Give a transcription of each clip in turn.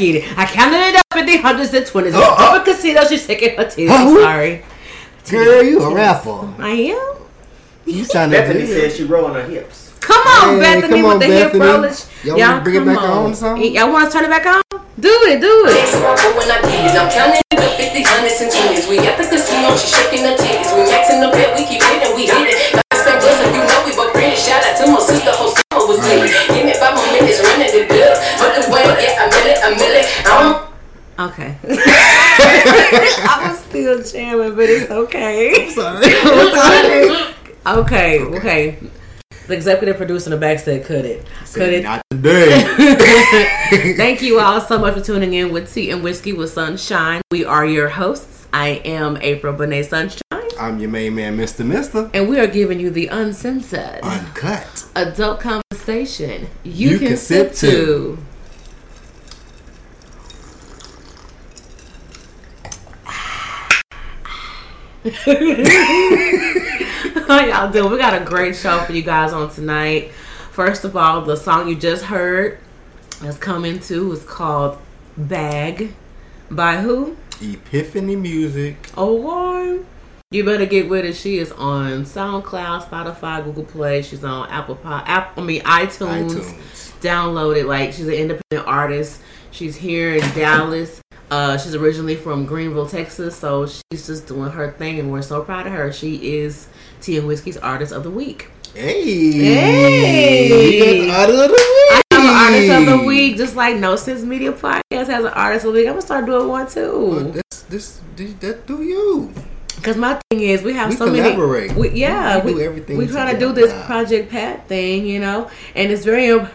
Get it. I counted it up in the hundreds and twenties. Uh, uh. Up a casino, she's shaking her titties. Oh. Sorry. Girl, you a rapper. I am. You sounded Bethany good. said she rolling her hips. Come on, Hey, Bethany, come on, with the hip Bethany. rollers. Y'all wanna bring it back on or something? Y'all want to turn it back on? Do it, do it. Next one, when I get it, I'm counting the 50, hundreds, and 20s. We at the casino, she shaking her titties. We maxing the bet, we keep hitting, we hit it. Got the same buzz, you know we both pretty. Shout out to my sister, whole summer was lit. Give me five more minutes, running Okay. I was still jamming, but it's okay. I'm Sorry. Okay, okay. The executive producer in the back said, "Cut it, cut it." Not today. Thank you all so much for tuning in with Tea and Whiskey with Sunshine. We are your hosts. I am April Bonet Sunshine, I'm your main man, Mr. Mister. and we are giving you the uncensored Uncut. adult conversation you, You can, can sip sip to. How y'all doing? We got a great show for you guys on tonight. First of all, the song you just heard is coming to is called Bag by who? Epiphany Music. Oh Lord. You better get with it. She is on SoundCloud, Spotify, Google Play. She's on Apple Pie, Apple, I mean iTunes. iTunes. Download it. Like she's an independent artist. She's here in Dallas. Uh, she's originally from Greenville, Texas, so she's just doing her thing, and we're so proud of her. She is Tea and Whiskey's Artist of the Week. Hey. Hey. You artist of the week. I'm an Artist of the Week, just like No Sense Media Podcast has an Artist of the Week. I'm gonna start doing one too. This, this, this, that do you. Because my thing is, we have We so collaborate. many. We, yeah, We we, do everything We try to do this Project Pat thing, you know, and it's very,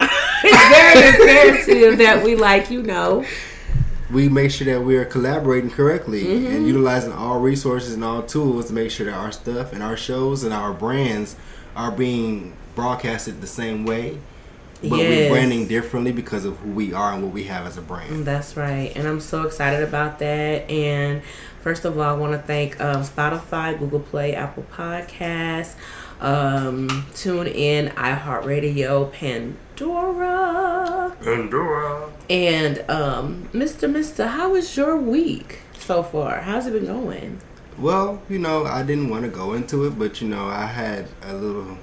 it's very imperative that we like, you know, We make sure that we're collaborating correctly Mm-hmm. and utilizing all resources and all tools to make sure that our stuff and our shows and our brands are being broadcasted the same way. But Yes. we're branding differently because of who we are and what we have as a brand. That's right, and I'm so excited about that. And first of all, I want to thank um, Spotify, Google Play, Apple Podcasts, um, Tune In, iHeartRadio, Pandora, Pandora. and um, Mr. Mister. How was your week so far? How's it been going? Well, you know, I didn't want to go into it, but you know, I had a little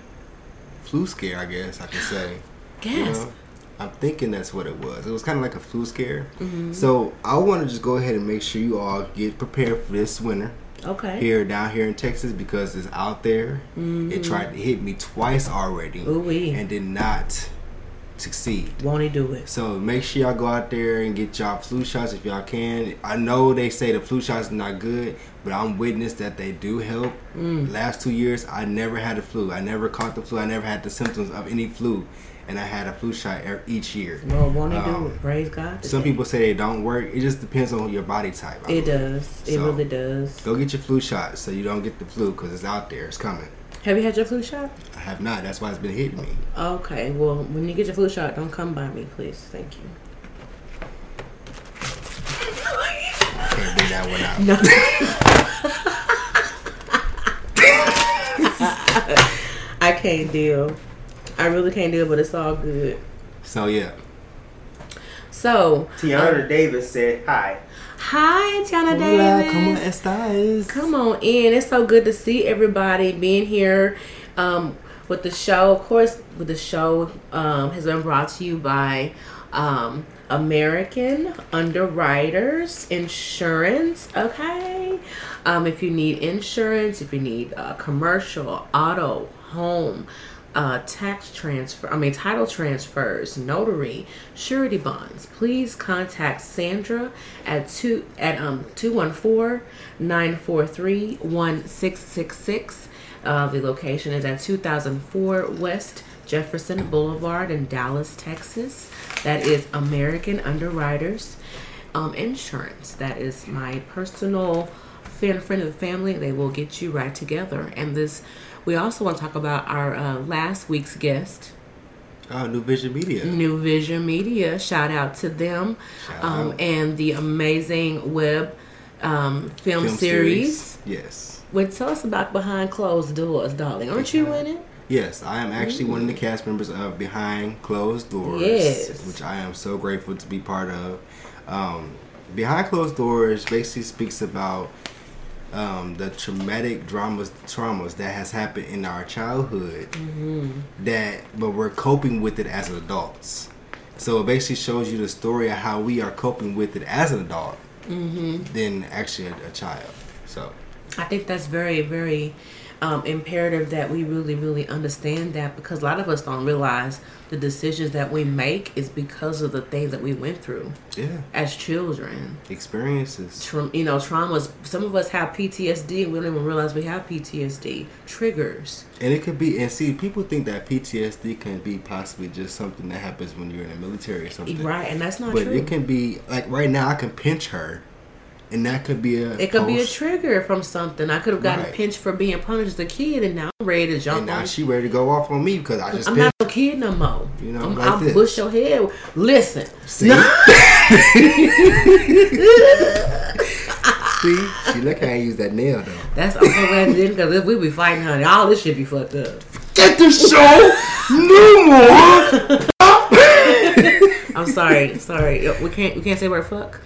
flu scare, I guess I could say. You know, I'm thinking that's what it was. It was kind of like a flu scare. Mm-hmm. So I want to just go ahead and make sure you all get prepared for this winter. Okay. here down here in Texas because it's out there. It tried to hit me twice already Mm-hmm. Ooh-wee. and did not succeed. Won't he do it? So make sure y'all go out there and get y'all flu shots if y'all can. I know they say the flu shots are not good, but I'm witness that they do help. Mm. Last two years, I never had the flu. I never caught the flu. I never had the symptoms of any flu, and I had a flu shot each year. Well, won't do Um, it? Praise God. Some people say they don't work. It just depends on your body type. I It believe. does. It So, really does. Go get your flu shot so you don't get the flu because it's out there. It's coming. Have you had your flu shot? I have not. That's why it's been hitting me. Okay. Well, when you get your flu shot, don't come by me, please. Thank you. Can't that one out. No. I can't deal. I really can't do it, but it's all good. So yeah. So, Tiana Davis said hi. hi, Tiana Hola, Davis. ¿cómo estás? Come on in. It's so good to see everybody being here um, with the show. Of course, with the show um, has been brought to you by um, American Underwriters Insurance. Okay, um, if you need insurance, if you need uh, commercial, auto, home. Uh, tax transfer, I mean, title transfers, notary, surety bonds. Please contact Sandra at two at um 214-943-1666. Uh, the location is at 2004 West Jefferson Boulevard in Dallas, Texas. That is American Underwriters um, Insurance. That is my personal friend, friend of the family. They will get you right together. And this, we also want to talk about our uh, last week's guest, Oh, New Vision Media. New Vision Media. Shout out to them um, and the amazing web um, film, Film series. Yes. Wait, tell us about Behind Closed Doors, darling. Aren't you in it? Yes, I am actually one of the cast members of Behind Closed Doors, Yes. which I am so grateful to be part of. Um, Behind Closed Doors basically speaks about um, the traumatic dramas, traumas that has happened in our childhood. That, but we're coping with it as adults. So it basically shows you the story of how we are coping with it as an adult, than actually a, a child. So I think that's very, very um, imperative that we really, really understand that because a lot of us don't realize the decisions that we make is because of the things that we went through yeah, as children. experiences. Tra- you know, traumas. Some of us have PTSD and we don't even realize we have PTSD. Triggers. And it could be, and see, people think that PTSD can be possibly just something that happens when you're in the military or something. Right, and that's not But true. it can be, like right now, I can pinch her, and that could be a. It could be a trigger from something. I could have gotten Right. pinched for being punished as a kid, and now I'm ready to jump And now on. she ready to go off on me because I just I'm pinched. not a kid no more. You know, I'm, like I'll this. bush your head. Listen, See? See, she look how I use that nail though. that's I'm so glad you didn't because if we be fighting, honey, all this shit be fucked up. Get the show no more. I'm sorry, sorry. We can't we can't say word fuck.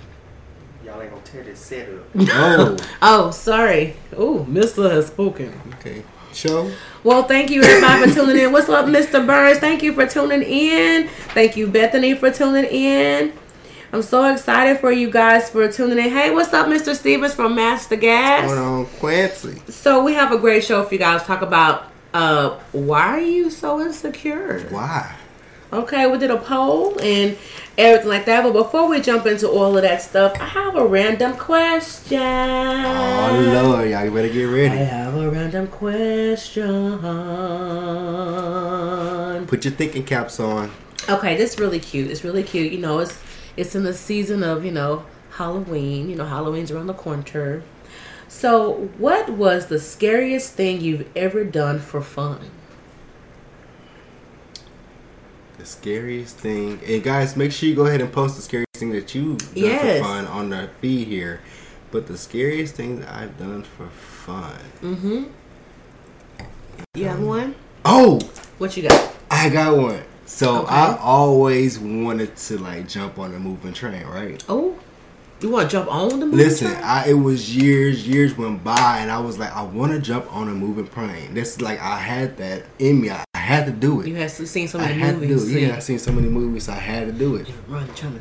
Y'all gonna tear set up. Oh, Oh, sorry. Oh, Mister has spoken. okay. Show. Well, thank you everybody for tuning in. What's up, Mr. Burns? Thank you for tuning in. Thank you, Bethany, for tuning in. I'm so excited for you guys for tuning in. Hey, what's up, Mr. Stevens from Master Gas? Going on, Quincy. So we have a great show for you guys. Talk about uh, why are you so insecure? Why? Okay, we did a poll and everything like that. But before we jump into all of that stuff, I have a random question. Oh Lord, y'all you better get ready. I have a random question. Put your thinking caps on. Okay, this is really cute. It's really cute. You know, it's it's in the season of you know Halloween. You know, Halloween's around the corner. So, what was the scariest thing you've ever done for fun? The scariest thing, and guys, make sure you go ahead and post the scariest thing that you've done Yes. for fun on the feed here. But the scariest thing that I've done for fun. Mm-hmm. You have one? Oh, What you got? I got one. So Okay. I always wanted to like jump on a moving train, right? Oh, you want to jump on the Listen? I, it was years, years went by, and I was like, I want to jump on a moving plane. This like I had that in me. I, I had to do it. you have seen so I many had to movies. do it. Yeah, I seen so many movies. I had to do it. Run, to.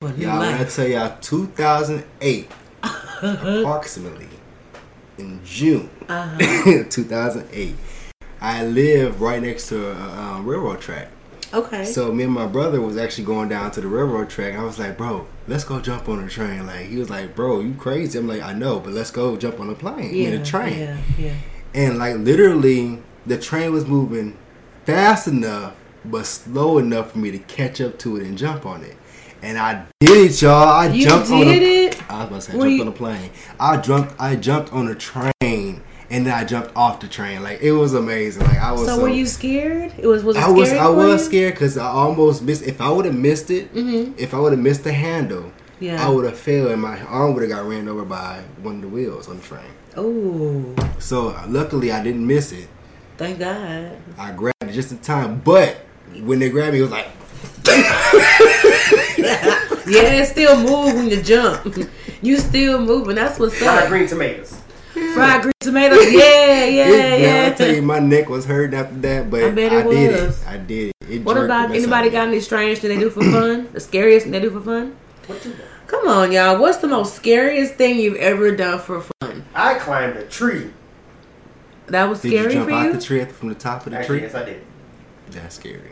Well, new Y'all, when I tell y'all, 2008, approximately, in June Uh-huh. 2008. I live right next to a, a railroad track. Okay. So me and my brother was actually going down to the railroad track. I was like, bro, let's go jump on a train. Like he was like, bro, you crazy? I'm like, I know, but let's go jump on a plane. yeah, I mean, a train. Yeah, yeah. And like literally, the train was moving fast enough, but slow enough for me to catch up to it and jump on it. And I did it, y'all. I You jumped on a, it? I was about to say, I jumped you- on a plane. I jumped. I jumped on a train, and then I jumped off the train. Like it was amazing. Like I was. So, So, were you scared? It was was it I was. scary I was you? scared because I almost missed. If I would have missed it, if I would have missed the handle, Mm-hmm. Yeah. I would have fell, and my arm would have got ran over by one of the wheels on the train. Oh, So luckily, I didn't miss it. thank God. I grabbed it just in time, but when they grabbed me, it was like, Yeah, it still move when you jump. you still moving. That's what's Fried up. green tomatoes. Fried green tomatoes. Yeah, yeah, it, yeah. I tell you, my neck was hurting after that, but I I, bet it did it. I did it. it What about anybody got any strange thing they do for fun? The scariest thing they do for fun? What you got? Come on, y'all. What's the most scariest thing you've ever done for fun? I climbed a tree. That was scary. Did you jump for out you? the tree from the top of the Actually, tree? yes, I did. That's scary.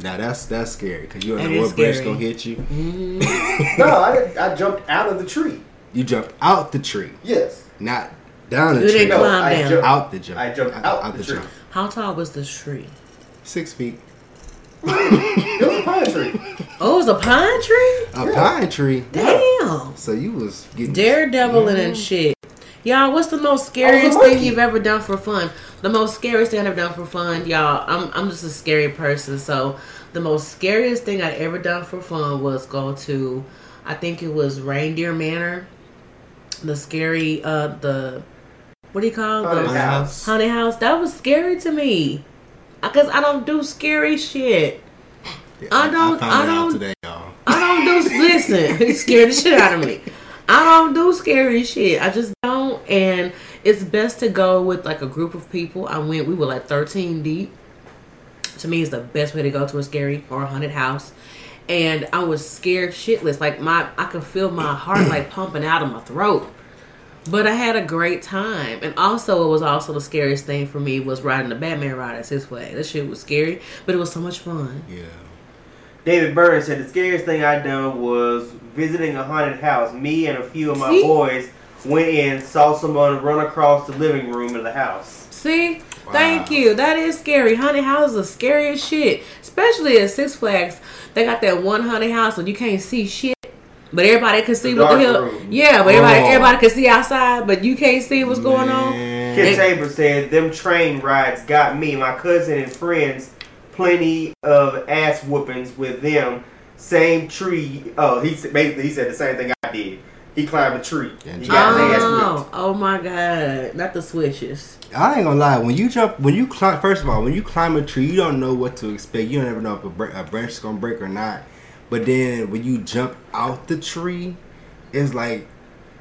Now that's that's scary because you don't That know is what branch gonna hit you. Mm-hmm. No, I, didn't- I jumped out of the tree. You jumped out the tree, Yes. Not down the You tree. didn't No, climb I down. jumped out the jump. I jumped out the tree. jump. How tall was the tree? Six feet. It was a pine tree. Oh, it was a pine tree? A pine tree. Damn. So you was getting Daredeviling and mm-hmm. shit. Y'all, what's the most scariest monkey. thing you've ever done for fun? The most scariest thing I've ever done for fun, y'all. I'm I'm just a scary person, so the most scariest thing I'd ever done for fun was go to, I think it was Reindeer Manor, the scary, uh, the what do you call Haunted the house. haunted house? That was scary to me, cause I don't do scary shit. I don't- found I don't- today, y'all. I don't do listen. Scared the shit out of me. I don't do scary shit. I just don't. And it's best to go with like a group of people. I went. We were like thirteen deep. To me, it's the best way to go to a scary or a haunted house. And I was scared shitless. Like my, I could feel my heart like pumping out of my throat. But I had a great time. And also, it was also the scariest thing for me was riding the Batman ride at Six Flags. That shit was scary, but it was so much fun. Yeah. David Burns said the scariest thing I done was visiting a haunted house. Me and a few of my See? boys went in, saw someone run across the living room of the house. See? Thank you. That is scary. Haunted houses are scary as shit. Especially at Six Flags. They got that one haunted house where you can't see shit. But everybody can see The what the hell. room. Yeah, but everybody Oh. everybody can see outside, but you can't see what's going on. Kid Hey. Tabor said them train rides got me, my cousin and friends, plenty of ass whoopings with them. Same tree. Oh, he basically he said the same thing I did. He climbed a tree. And He got his Oh, whipped. oh my god. Not the switches. I ain't gonna lie. When you jump, when you climb, first of all, when you climb a tree, you don't know what to expect. You don't ever know if a, br- a branch is gonna break or not. But then when you jump out the tree, it's like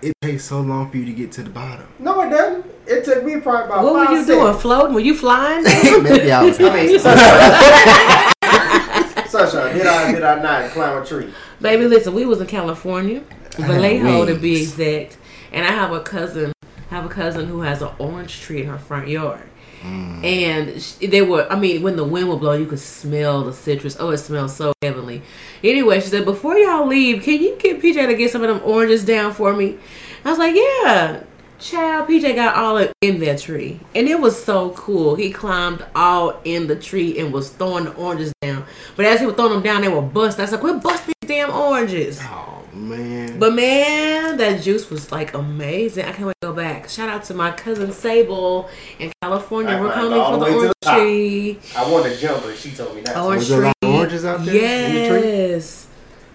it takes so long for you to get to the bottom. No, it doesn't. It took me probably about What were five you doing? Floating? Were you flying? Maybe I was. I mean, sunshine. sunshine. Did I did I not climb a tree? Baby, listen, we was in California, I had Vallejo to be exact, and I have a cousin, I have a cousin who has an orange tree in her front yard, Mm. and they were. I mean, when the wind would blow, you could smell the citrus. Oh, it smells so heavenly. Anyway, she said, before y'all leave, can you get PJ to get some of them oranges down for me? I was like, yeah. Child, PJ got all in that tree, and it was so cool. He climbed all in the tree and was throwing the oranges down. But as he was throwing them down, they were bust. I said, "Quit busting these damn oranges!" Oh man. But man, that juice was like amazing. I can't wait to go back. Shout out to my cousin Sable in California. I We're coming all for the the way orange the tree. I wanted to jump, but she told me not. to. Orange Was there a lot of tree. oranges out there in the? Yes.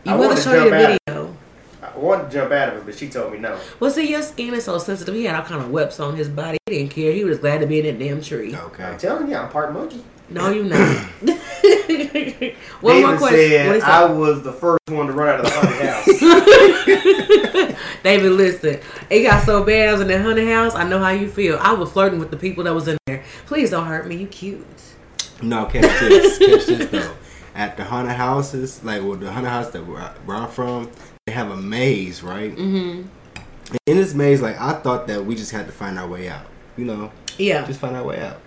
You I want to to show you the jump out. video? I wanted to jump out of it, but she told me no. Well, see, your skin is so sensitive. He had all kind of webs on his body. He didn't care. He was glad to be in that damn tree. Okay. I'm telling you, I'm part monkey. No, you're not. One David more question. said What I was the first one to run out of the haunted house. David, listen. It got so bad. I was in the haunted house. I know how you feel. I was flirting with the people that was in there. Please don't hurt me. You cute. No, catch this. catch this though. At the haunted houses, like well, the haunted house that where, I- where I'm from, they have a maze, right? Mm-hmm. in this maze, like I thought that we just had to find our way out. You know, Yeah. just find our way out.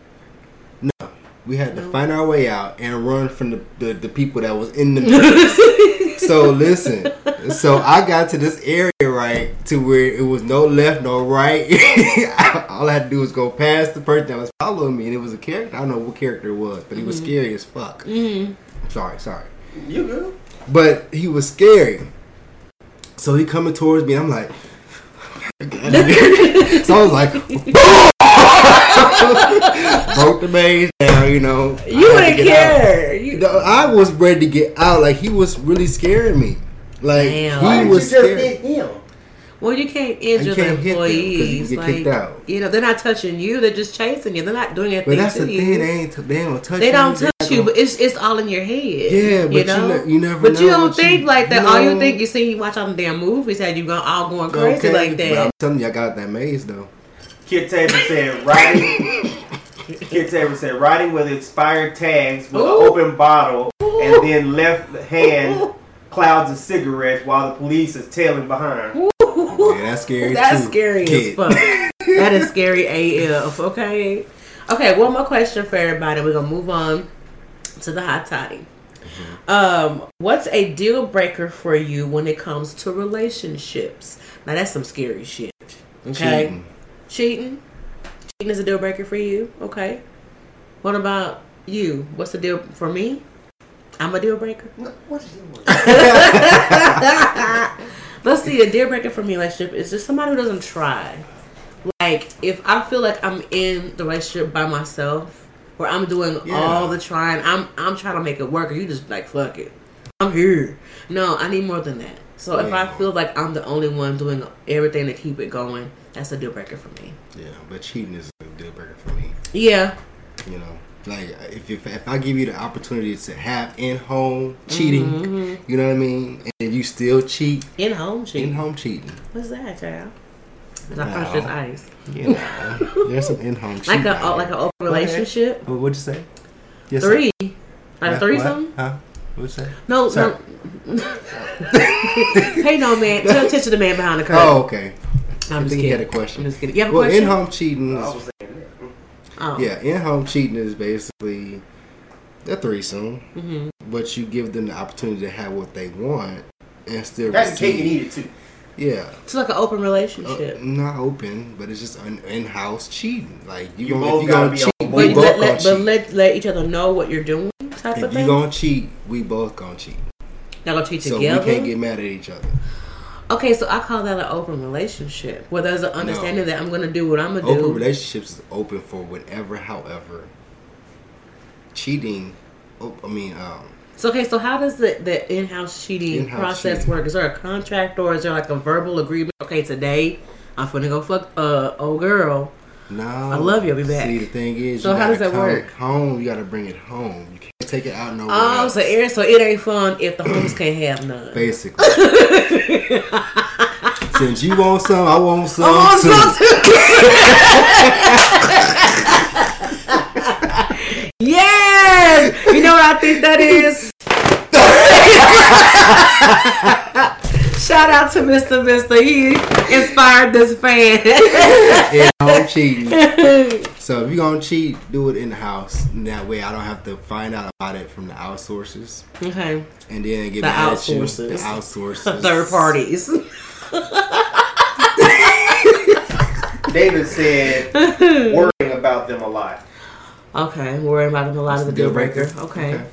No, we had to find our way out and run from the the, the people that was in the maze. so listen, so I got to this area right to where it was no left, no right. All I had to do was go past the person that was following me, and it was a character. I don't know what character it was, but he was mm-hmm. scary as fuck. Mm-hmm. Sorry, sorry. You good? But he was scary. So he coming towards me, and I'm like, so I was like, broke the maze down, you know. You had to didn't care. You, No, I was ready to get out. Like he was really scaring me. Like Damn. he Why did you was just scared. hit him? well, you can't injure You the can't hit them 'cause you employees. get like, kicked out. you know, they're not touching you. They're just chasing you. They're not doing anything But that's to the you. thing. They ain't. T- they ain't gonna touch They don't They're touch you, but it's it's all in your head. Yeah, but you you know. ne- you never But you don't what you- think like that. you All you think you see, you watch all the damn movies that you gonna all going crazy Okay, like But I'm that. telling you, I got that maze though. Kid Tabor said writing. Kid Tabor said riding with expired tags with Ooh. an open bottle and then left hand clouds of cigarettes while the police is tailing behind. Yeah, that's scary. That's too. scary as fuck. that is scary AF. Okay. Okay. One more question for everybody. We're gonna move on to the hot toddy. Mm-hmm. Um, what's a deal breaker for you when it comes to relationships? Now that's some scary shit. Okay. Cheating. Cheating. Cheating is a deal breaker for you. Okay. What about you? What's the deal for me? I'm a deal breaker. What is? Let's see. A deal breaker for me relationship is just somebody who doesn't try. Like if I feel like I'm in the relationship by myself, where I'm doing Yeah. all the trying, I'm I'm trying to make it work, or you just like fuck it, I'm here. No, I need more than that. So if I feel like I'm the only one doing everything to keep it going, that's a deal breaker for me. Yeah, but cheating is a deal breaker for me. Yeah, You know, like if if, if I give you the opportunity to have in home cheating, Mm-hmm. you know what I mean, and you still cheat, in home cheating. in home cheating. What's that, child? Is that No. first just ice? You know, there's some in home cheating. Like a out like an open relationship. What would you say? Yes, sir. Three, like a What? threesome. Huh? What'd you say? No, Sir. no. hey, no, man. Pay attention to the man behind the curtain. Oh, okay. I'm I just think he had a question. I'm just kidding. You have a Well, question? in home cheating is was saying that. Oh. Yeah, in home cheating is basically a threesome, Mm-hmm. but you give them the opportunity to have what they want and still That's cake and receive. eat it too. Yeah, It's like an open Uh, relationship. not open, but it's just an in-house cheating. Like you, You gonna, both if you gotta gonna be cheat, on we but both let, gonna let, but let, let each other know what you're doing, type of If thing. you gonna cheat, we both gonna cheat. Y'all gonna cheat So together. we can't get mad at each other. Okay, so I call that an open relationship, where there's an understanding that I'm gonna do what I'm gonna do. Open relationships is open for whatever. However, cheating. Oh, I mean, um, So okay, so how does the, the in-house cheating In-house process cheating. work? Is there a contract or is there like a verbal agreement? Okay, today I'm finna go fuck uh old girl. no. I love you, I'll be back. See, the thing is, So you how does that work? Home, you gotta bring it home. You take it out nowhere. Oh, else. so Aaron, so it ain't fun if the homies can't have none. Basically. Since you want some, I want some Oh, too. so- yes, you know what I think that is. Shout out to Mr. Mister. He inspired this fan. In home cheating. So if you're gonna cheat, do it in the house. And that way I don't have to find out about it from the outsources. okay, And then get The mad at you. outsources. The outsources. third parties. David said worrying about them a lot. Okay, worrying about them a lot That's of the the deal deal breaker. breaker? Okay. Okay.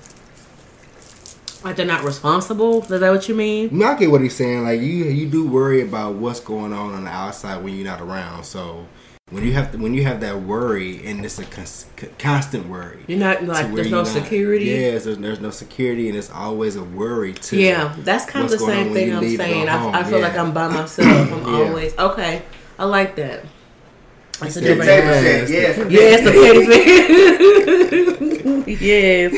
Like they're not responsible. Is that what you mean? Mean, I get what he's saying. Like you, you do worry about what's going on on the outside when you're not around. So when you have to, when you have that worry and it's a cons- constant worry. You're not like there's no not- security. Yes, there's, there's no security, and it's always a worry too. Yeah, that's kind of the same thing I'm leave and go saying. I, I feel yeah. like I'm by myself. I'm Yeah. always okay. I like that. That's a Yeah, deal David breaker. said Yes. yes. Yes, the petty thing. yes.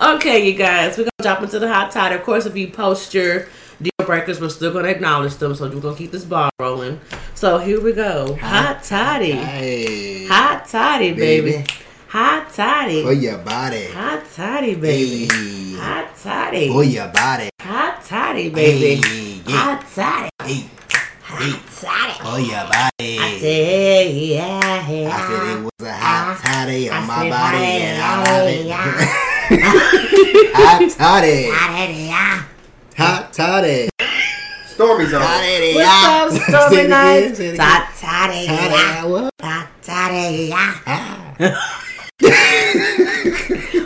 Okay, you guys, we're gonna jump into the hot toddy. Of course, if you post your deal breakers, we're still gonna acknowledge them. So we're gonna keep this ball rolling. So here we go. Hot toddy. Hey, Hot toddy, baby. Baby. Hot toddy. for your body, Hot toddy, baby. Hey. Hot toddy. for your body. Hot toddy, baby. Hey, yeah. Hot toddy. Hey, Oh yeah, body. I said, yeah, I said it was a hot toddy on I my said, body, "Hey, and I love it. yeah." hot toddy, I said, yeah. hot toddy, Stormy's on. toddy. What's up, Stormy again, Nights? say it again. Ta ta de Toddy, ya. what? Ta ta de ya. Ah.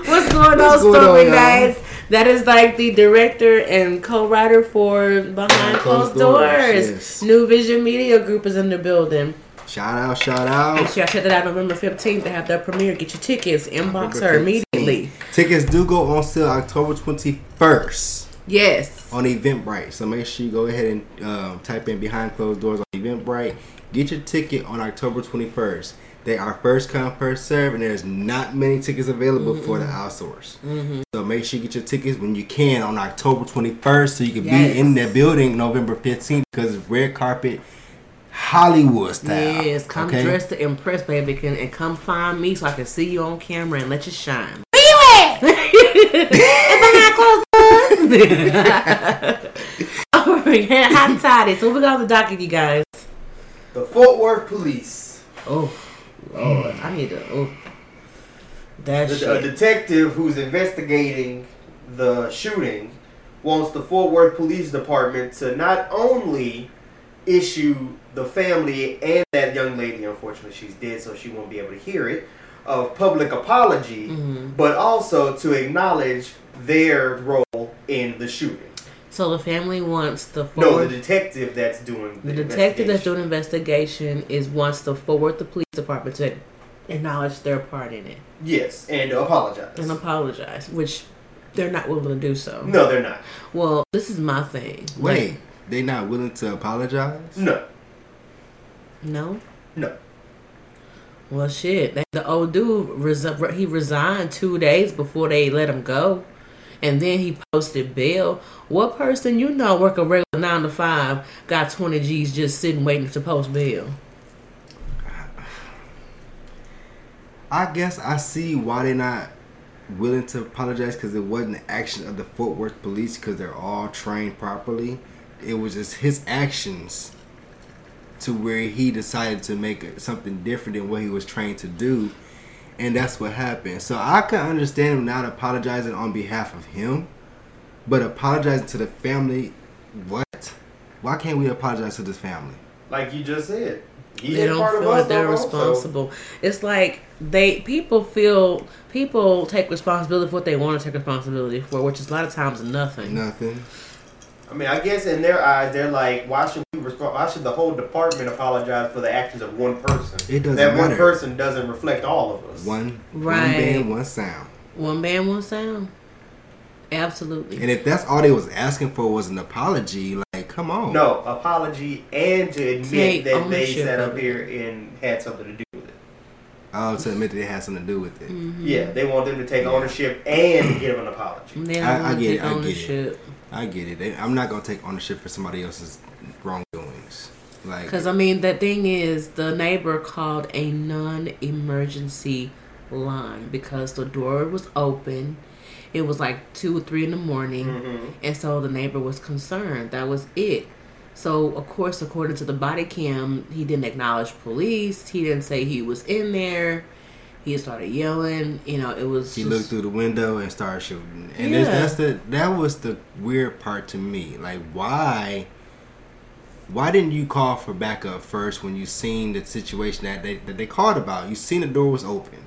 What's going on, What's going Stormy on. Nights? That is like the director and co-writer for Behind Closed, Closed Doors. Yes. New Vision Media Group is in the building. Shout out, shout out. Make sure y'all check that out November 15th. They have their premiere. Get your tickets. Inbox her immediately. Tickets do go on sale October 21st Yes. On Eventbrite. So make sure you go ahead and um, type in Behind Closed Doors on Eventbrite. Get your ticket on October 21st. They are first come, first serve, and there's not many tickets available for the outsource. So make sure you get your tickets when you can on October 21st so you can Yes. be in that building November 15th because it's red carpet Hollywood style. Yes. Come okay? dressed to impress, baby. Can, and come find me so I can see you on camera and let you shine. Behind closed All right, hot toddy. So we got the docket, you guys. The Fort Worth Police. Oh, Lord, I need to. Oh, that The, a detective who's investigating the shooting wants the Fort Worth Police Department to not only issue the family and that young lady, unfortunately she's dead, so she won't be able to hear it, a public apology, Mm-hmm. but also to acknowledge their role in the shooting. So the family wants the No, the detective that's doing the the, detective that's investigation. doing investigation is wants to forward the police department to acknowledge their part in it Yes, and to apologize. and apologize, which they're not willing to do so. No, they're not. Well, this is my thing. Wait, Like, they not willing to apologize? No, no. no. Well, shit. The old dude, resi- he resigned two days before they let him go. And then he posted bail. What person you know work a regular 9 to 5 got 20 G's just sitting waiting to post bail? I guess I see why they're not willing to apologize because it wasn't the action of the Fort Worth police because they're all trained properly. It was just his actions to where he decided to make something different than what he was trained to do. And that's what happened. So I can understand him not apologizing on behalf of him, but apologizing to the family. What? Why can't we apologize to this family? Like you just said. He they don't part feel us like they're no more, so- responsible. It's like they people feel people take responsibility for what they want to take responsibility for, which is a lot of times nothing. Nothing. I mean, I guess in their eyes, they're like, why should we respond? Why should the whole department apologize for the actions of one person? It doesn't that one matter. person doesn't reflect all of us. One, Right. one band, one sound. One band, one sound. Absolutely. And if that's all they was asking for was an apology, like, come on. No apology and to admit Take that they ownership sat of up it. here and had something to do with it. Oh, to admit that it had something to do with it. Mm-hmm. Yeah, they want them to take ownership and give an apology. They don't I- I want to get it, take I get it. ownership. I get it. They- I'm not gonna take ownership for somebody else's wrongdoings. Like, Because, I mean, the thing is, the neighbor called a non emergency line because the door was open. It was like 2 or 3 in the morning. Mm-hmm. And so the neighbor was concerned. That was it. So, of course, according to the body cam, he didn't acknowledge police. He didn't say he was in there. He started yelling. You know, it was. he just- looked through the window and started shooting. And Yeah. that's the that was the weird part to me. Like, why? Why didn't you call for backup first when you seen the situation that they that they called about? You seen the door was open.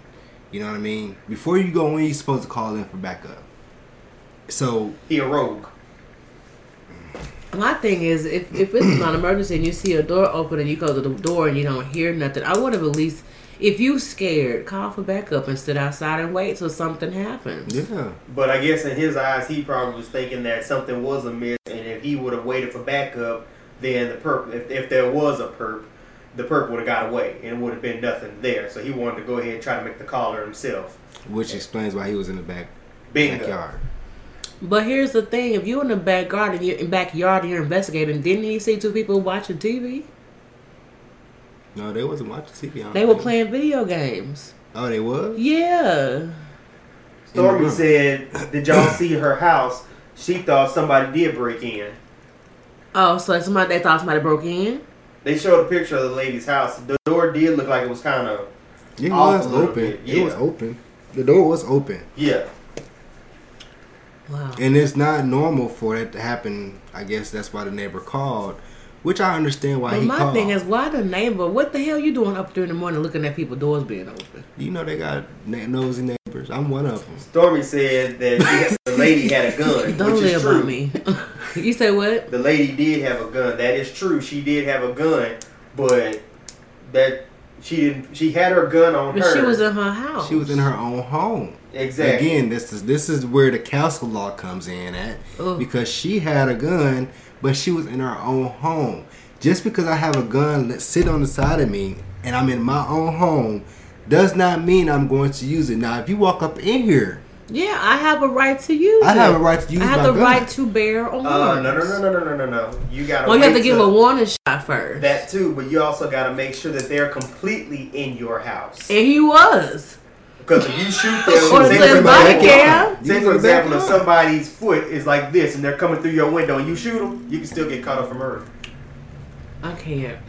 You know what I mean? Before you go in, you're supposed to call in for backup. So He a rogue. My thing is, if, if it's not an emergency and you see a door open and you go to the door and you don't hear nothing, I would have at least, if you scared, call for backup and sit outside and wait till something happens. yeah, But I guess in his eyes, he probably was thinking that something was amiss, and if he would have waited for backup, then the perp, if, if there was a perp, the perp would have got away, and it would have been nothing there. So he wanted to go ahead and try to make the caller himself. which explains why he was in the back Bingo. backyard. But here's the thing: if you're in the backyard and you're in backyard and you're investigating, didn't you see two people watching TV? No, they wasn't watching TV. I don't They were think. playing video games. Oh, they was. Yeah. Stormy said, "Did y'all see her house? She thought somebody did break in." Oh, so somebody they thought somebody broke in. They showed a picture of the lady's house. The door did look like it was kind of It Off was a open. bit, It was yeah. open. The door was open. yeah. Wow. And it's not normal for that to happen. I guess that's why the neighbor called, which I understand why But he my called. thing is, why the neighbor? What the hell you doing up there in the morning looking at people doors being open? you know they got na- nosy neighbors. I'm one of them. Stormy said that the lady had a gun, Don't which live is true. by me. you say what? The lady did have a gun. That is true. She did have a gun, but that she didn't. She had her gun on But her. she was in her house. She was in her own home. exactly. Again, this is this is where the castle law comes in at Ugh. because she had a gun, but she was in her own home. Just because I have a gun that sit on the side of me and I'm in my own home does not mean I'm going to use it. Now, if you walk up in here, yeah, I have a right to use. I it. have a right to use. I have the gun. right to bear uh, arms. Uh, no, no, no, no, no, no, no, You got. Well, oh, you have to, to give a warning shot first. That too, but you also got to make sure that they're completely in your house. And he was. Because if you shoot Or them, to say the for body example, cam. say for example, if somebody's foot is like this and they're coming through your window and you shoot them, you can still get caught up from murder. I can't.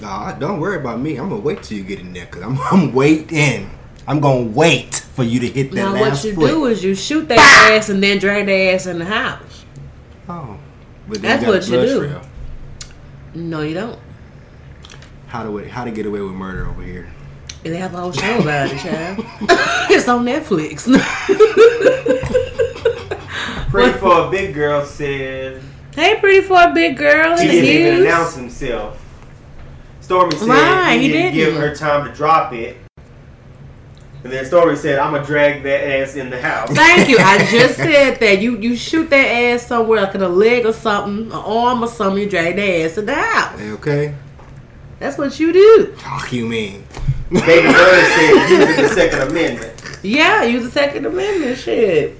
Nah, don't worry about me. I'm gonna wait till you get in there because I'm, I'm waiting. I'm gonna wait for you to hit that Now, last what you foot. do is you shoot their ass and then drag their ass in the house. oh, but then That's got a what you do. trail. No, you don't. How to how to get away with murder over here? And they have a whole show about it, child. it's on Netflix. Pretty for a big girl said hey, pretty for a big girl he in didn't even announce himself. Stormy said Right, he, he didn't give didn't. her time to drop it. And then Stormy said, I'm going to drag that ass in the house. Thank you. I just said that you you shoot that ass somewhere, like in a leg or something, an arm or something. You drag that ass in the house. Okay. That's what you do. Talk you mean? Baby Bird said using the Second Amendment. Yeah, use the Second Amendment. Shit.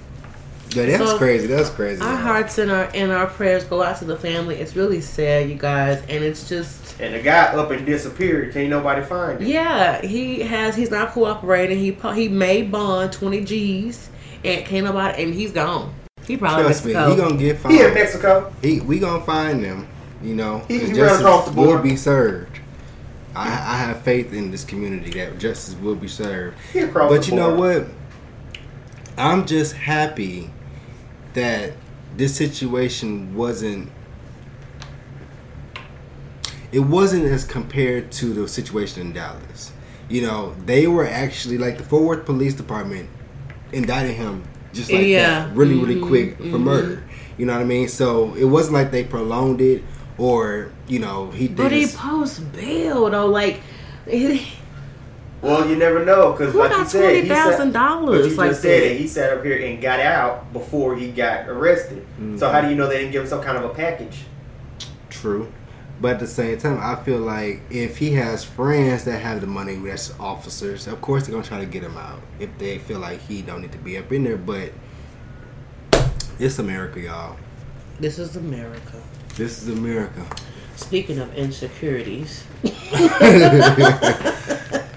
Yeah, that's So, crazy. That's crazy. Our hearts and our and our prayers go out to the family. It's really sad, you guys, and it's just And the guy up and disappeared. Can't nobody find him. yeah. He has he's not cooperating. He po- he made bond twenty G's and can't nobody and he's gone. He probably Trust me, he gonna get He in. Mexico. He, we gonna find them. You know, He- and he ran across the will border. be served. I, I have faith in this community that justice will be served. He across But the you know what? I'm just happy that this situation wasn't. It wasn't as compared to the situation in Dallas. You know, they were actually like the Fort Worth Police Department indicted him just like Yeah. that, really, really Mhm, quick for mhm. murder. You know what I mean? So it wasn't like they prolonged it or you know he did. But he his- post bail though, like he, Well, you never know because who like you got said, twenty he sat- thousand But dollars you like just said that? it. He sat up here and got out before he got arrested. Mm-hmm. So how do you know they didn't give him some kind of a package? True. But at the same time, I feel like if he has friends that have the money, that's officers, of course they're gonna try to get him out if they feel like he don't need to be up in there. But it's America, y'all. This is America. This is America. Speaking of insecurities,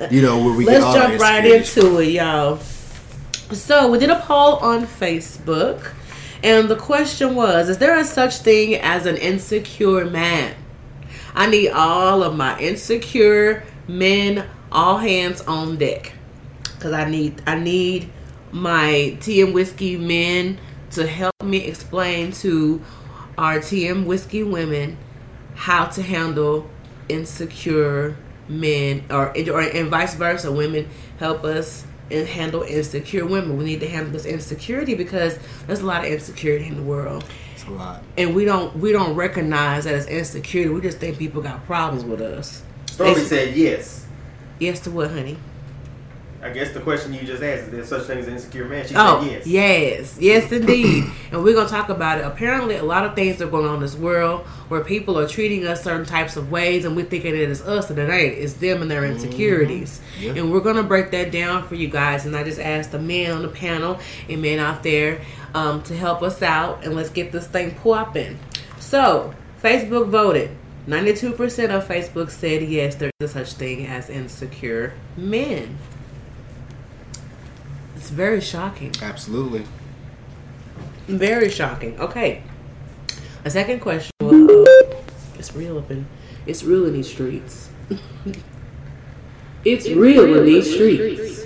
You know where we let's get all jump right into it, y'all. So we did a poll on Facebook, and the question was: Is there a such thing as an insecure man? I need all of my insecure men, all hands on deck, because I need I need my tea and whiskey men to help me explain to our tea and whiskey women how to handle insecure men or, or and vice versa. Women help us and handle insecure women. We need to handle this insecurity because there's a lot of insecurity in the world. It's a lot. and we don't we don't recognize that it's insecurity. We just think people got problems with us. Stormy They- said yes. yes to what honey I guess the question you just asked is there such thing as an insecure man? She Oh, said yes. yes. Yes, indeed. and we're going to talk about it. Apparently, a lot of things are going on in this world where people are treating us certain types of ways and we're thinking it is us and it ain't. It's them and their insecurities. Yeah. And we're going to break that down for you guys. And I just asked the men on the panel and men out there um, to help us out and let's get this thing popping. So, Facebook voted. 92% of Facebook said yes, there is a such thing as insecure men. It's very shocking. Absolutely. Very shocking. Okay. A second question was it's real up in it's real in these streets. it's real in these streets.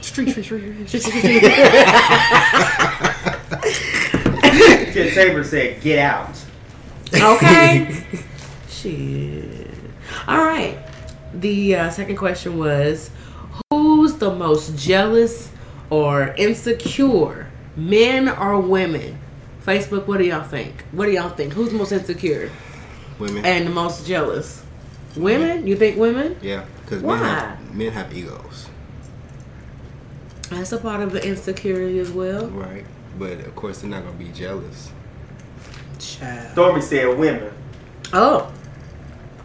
Street, street, street, street, street, street. Kid Tabor said, "Get out." Okay. Shit. All right. The uh, second question was Who's the most jealous or insecure, men or women? Facebook, what do y'all think? What do y'all think? Who's most insecure Women. and the most jealous? Women? You think women? yeah, because Why? men have, men have egos, That's a part of the insecurity as well. right? But of course, they're not gonna be jealous. Child. Stormy said, "Women." Oh.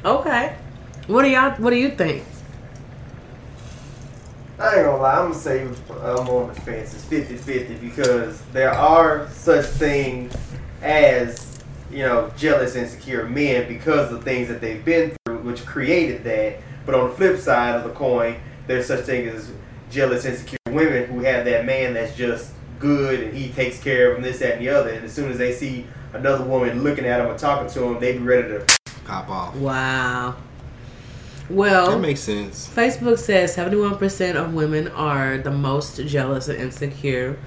Okay. What do y'all what do you think? I ain't gonna lie, I'm gonna say I'm on the fence. It's 50 50 because there are such things as, you know, jealous, insecure men because of things that they've been through, which created that. But on the flip side of the coin, there's such thing as jealous, insecure women who have that man that's just good and he takes care of them, this, that, and the other. And as soon as they see another woman looking at him or talking to him, they be ready to. Pop off. Wow. Well, That makes sense. Facebook says 71% of women are the most jealous and insecure,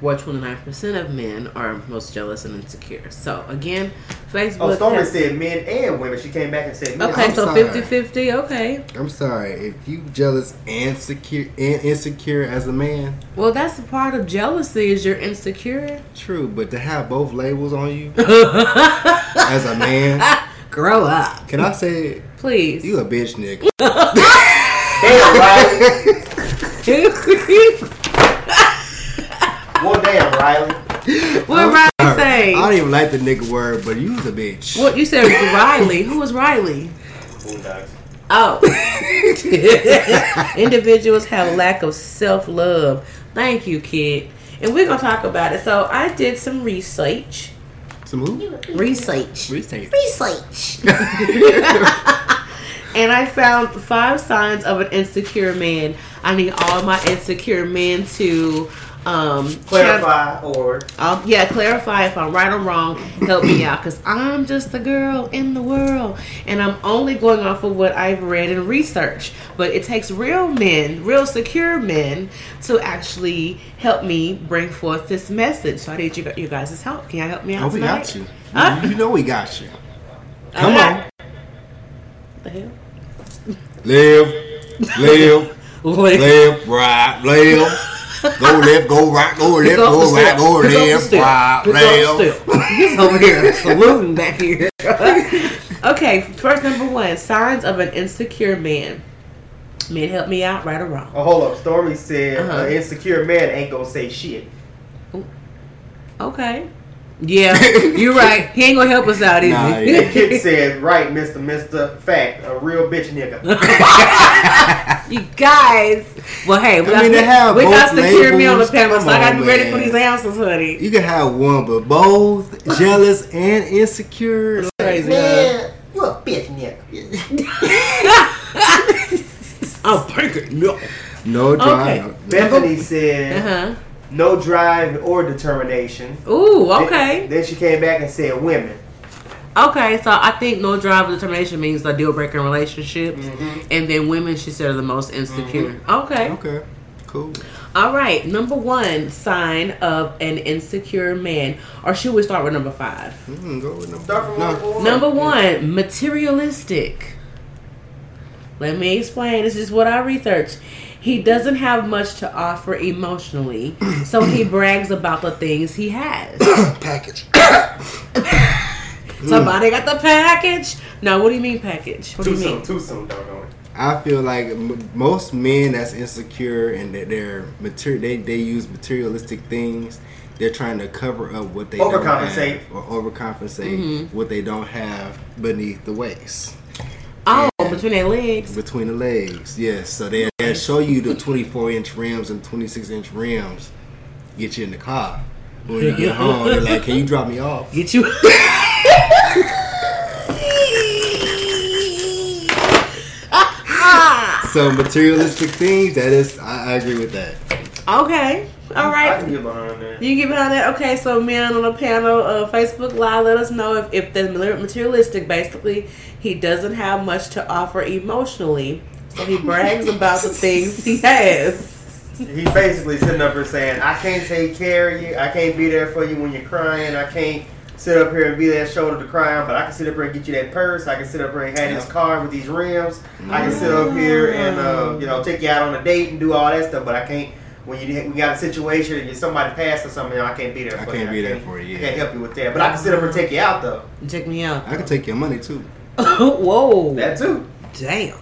while 29% of men are most jealous and insecure. So, again, Facebook. Oh, Stormy has- said men and women. She came back and said men. Okay, I'm so sorry. 50 50. Okay. I'm sorry if you jealous and secure and insecure as a man. Well, that's a part of jealousy is you're insecure. True, but to have both labels on you as a man, Grow up. can I say Please. you a bitch, nigga? Damn, Riley. Well, damn, Riley. what Riley Sorry. say? I don't even like the nigga word, but you was a bitch. What you said Riley. Who was Riley? Boondocks. Oh. Individuals have a lack of self love. Thank you, kid. And we're going to talk about it. So I did some research. Some who? Research. Research. Research. and I found five signs of an insecure man. I need all my insecure men to um, Clarify or um, yeah, clarify if I'm right or wrong. Help me out, cause I'm just the girl in the world, and I'm only going off of what I've read and researched. But it takes real men, real secure men, to actually help me bring forth this message. So I need you, you guys' help. Can you help me out Oh, we tonight? got you. Huh? You know we got you. Come Alright. on. What the hell? live Live, live, live, right, live. Go left, go right, go left, Pick go right, step. go Pick left, right, Pick up left. He's over here saluting back here. okay, first number one: signs of an insecure man. Men, help me out, right or wrong? oh, hold up. Stormy said Uh-huh. an insecure man ain't gonna say shit. Okay. Yeah, you're right. He ain't gonna help us out, is Nah, he? yeah. Kid said, "Right, Mister, Mister, fact, a real bitch nigga." you guys. Well, hey, we I got, mean, they have we got both secure me on the panel, so I gotta be ready for these answers, honey. You can have one, but both jealous and insecure. like, Crazy. Man, you a bitch nigga. I'm thinking no. No drama. Bethany said, Uh huh. "No drive or determination." Ooh, okay. Then, then she came back and said, "Women." Okay, so I think no drive or determination means a deal breaker in relationships, Mm-hmm. and then women she said are the most insecure. Okay, Okay, cool. all right. Number one sign of an insecure man, or should we start with number five? Mm, go with number, Start from no. number one. Number one, materialistic. Let me explain. This is what I researched. He doesn't have much to offer emotionally, so he brags about the things he has. package. Somebody got the package. No, what do you mean package? What do Too you soon. mean? Too soon, doggone it. I feel like m- most men that's insecure and that they're material, they, they use materialistic things. They're trying to cover up what they don't have or overcompensate mm-hmm. what they don't have beneath the waist, Oh, between their legs. between the legs. Yes, so they they show you the 24 inch rims and 26 inch rims, get you in the car. When you get home, they're like, "Can you drop me off?" Get you. So materialistic things. That is, I, I agree with that. okay. All I right. can get behind that. You get behind that? Okay, so man on the panel, uh, Facebook Live, let us know if, if the materialistic, basically, he doesn't have much to offer emotionally. So he brags about the things he has. He's basically sitting up here saying, I can't take care of you. I can't be there for you when you're crying. I can't sit up here and be that shoulder to cry on, but I can sit up here and get you that purse. I can sit up here and have this car with these rims. I can sit up here and, uh, you know, take you out on a date and do all that stuff, but I can't. When you we got a situation and you somebody passed or something, I can't be there I for can't you. be there for you, I can't help you with that. But I can sit up and take you out though. Take me out. I can take your money too. Whoa. That too. Damn.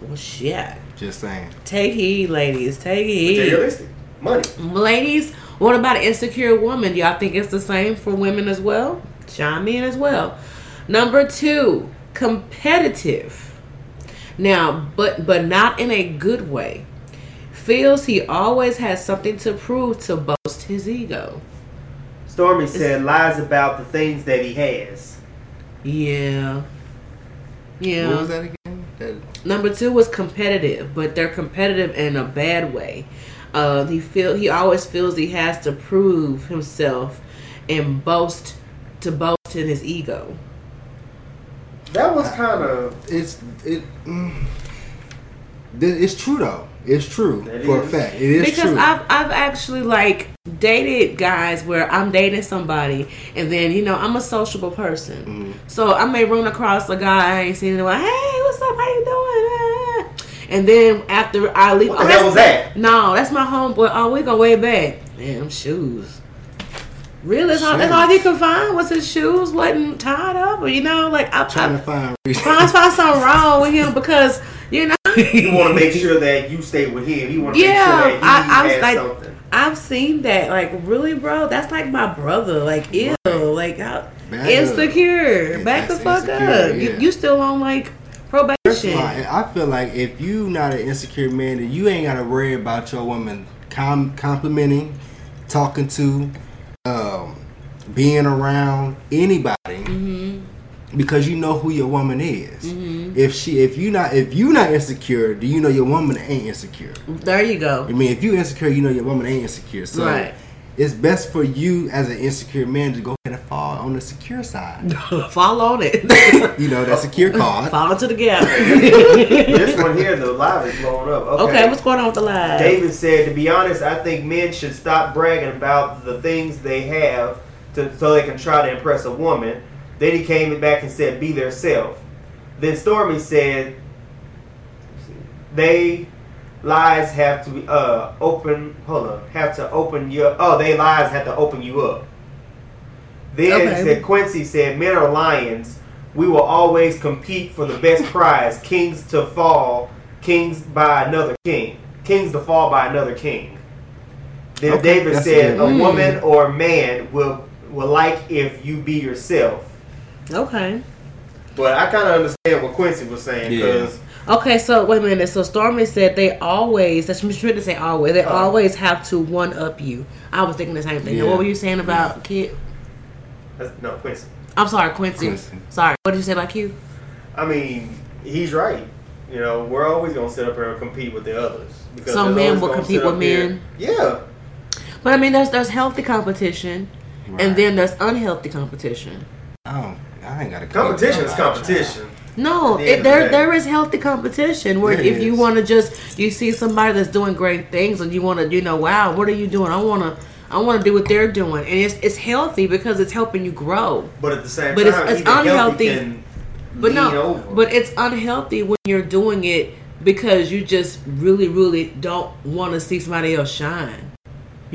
Well, shit. Just saying. Take heed, ladies. Take heed. Materialistic. Money. Ladies, what about an insecure woman? Do y'all think it's the same for women as well? Chime in as well. Number two, competitive. Now, but but not in a good way. Feels he always has something to prove to boast his ego. Stormy said lies about the things that he has. Yeah. Yeah. What was that again? That, Number two was competitive, but they're competitive in a bad way. Uh, he feel he always feels he has to prove himself and boast to boast in his ego. That was kind of it's it. Mm, it's true though. It's true It for a fact. It is true. because true. I've I've actually like dated guys where I'm dating somebody and then you know I'm a sociable person, Mm-hmm. so I may run across a guy I ain't seen in a while. Hey, what's up? How you doing? And then after I leave, What the oh, hell that's- was that? No, that's my homeboy. Oh, we go way back. Damn shoes. Really? That's all, that's Shoes. all he could find was his shoes wasn't tied up, or you know, like I'm trying I, to find I reasons. find something wrong with him because you want to make sure that you stay with him. You want to Yeah, make sure that he I- I was has like- something. I've seen that. Like, really, bro? That's like my brother. Like, ew. Like, how, Bad insecure. up. Back the fuck insecure, up. yeah. You, you still on like First of probation? all, I feel like if you not an insecure man, then you ain't gotta worry about your woman com- complimenting, talking to, um, being around anybody, Mm-hmm. Because you know who your woman is. If she, if you not, if you not insecure, do you know your woman ain't insecure? There you go. I mean, if you insecure, you know your woman ain't insecure. So Right. it's best for you as an insecure man to go ahead and fall on the secure side. Fall on it. you know that secure card. Fall into the gap. this one here, the live is blowing up. Okay. okay, what's going on with the live? David said, to be honest, I think men should stop bragging about the things they have to, so they can try to impress a woman. Then he came back and said, be their self. Then Stormy said, they lies have to uh open hold on have to open you oh they lies have to open you up then Okay. said quincy said men are lions we will always compete for the best prize kings to fall kings by another king kings to fall by another king then Okay, david said good. a woman or a man will will like if you be yourself Okay. but i kind of understand what quincy was saying Yeah. because Okay, so wait a minute. So Stormy said they always, that's Miss to say always, they Oh. always have to one up you. I was thinking the same thing. Yeah. What were you saying about Kid? no quincy I'm sorry, Quincy. Quincy. Sorry. What did you say about Q? I mean, he's right. You know, we're always gonna sit up here and compete with the others. Because Some there's men will gonna compete with up here- men. Yeah, But I mean, there's there's healthy competition, Right. and then there's unhealthy competition. I don't. I ain't got a competition is competition. No, the it, of the there there is healthy competition where There if you want to just you see somebody that's doing great things and you want to you know wow what are you doing I want to I want to do what they're doing and it's it's healthy because it's helping you grow. But at the same But it's- time, it's even healthy unhealthy. can But lean no, over. but it's unhealthy when you're doing it because you just really really don't want to see somebody else shine.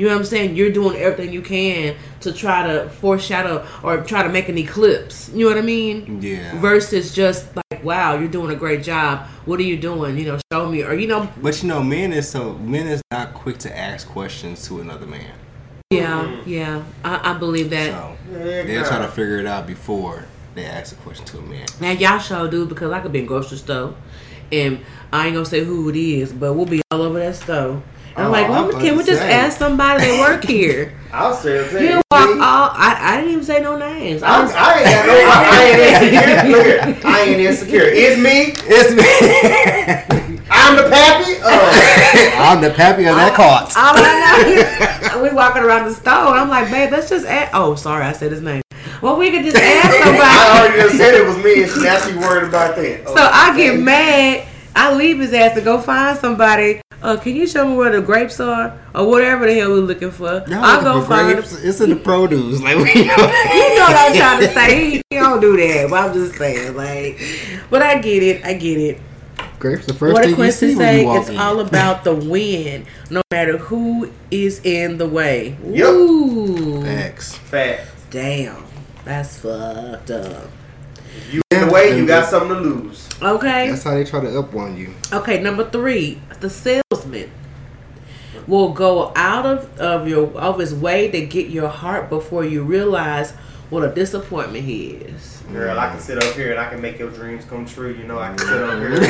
You know what I'm saying? You're doing everything you can to try to foreshadow or try to make an eclipse. You know what I mean? Yeah. versus just like wow you're doing a great job what are you doing you know show me or you know But you know, men is so men is not quick to ask questions to another man. yeah yeah i, I believe that So they'll try to figure it out before they ask a question to a man. now y'all show do because i could be in grocery store and i ain't gonna say who it is but we'll be all over that store and i'm Oh, like I'm can we just say. ask somebody that work here I'll say it. you know walk all I, I didn't even say no names I I'm, I ain't got no. I, I ain't insecure. Look here, I ain't insecure. It's me. It's me. I'm the pappy. Oh, I'm the pappy of that cart. All I know, we walking around the store. I'm like, babe, let's just add. Oh, sorry, I said his name. Well, we could just ask somebody. I already said it was me, and now she worried about that. so I get mad. I leave his ass to go find somebody. Uh, can you show me where the grapes are or whatever the hell we're looking for? Y'all I'll looking go for find. grapes? It's in the produce. Like we You know what I'm trying to say. He, he don't do that, but I'm just saying, like. But I get it. I get it. grapes. The first what thing did you Quincy see when say? you walk It's in. all about the win, no matter who is in the way. Yep. Ooh, Facts. Fat. damn, that's fucked up. You in the way, you got something to lose. Okay, That's how they try to up on you. okay. Number three, the salesman will go out of of your of his way to get your heart before you realize what a disappointment he is. Girl, I can sit up here and I can make your dreams come true. You know, I can sit up here. you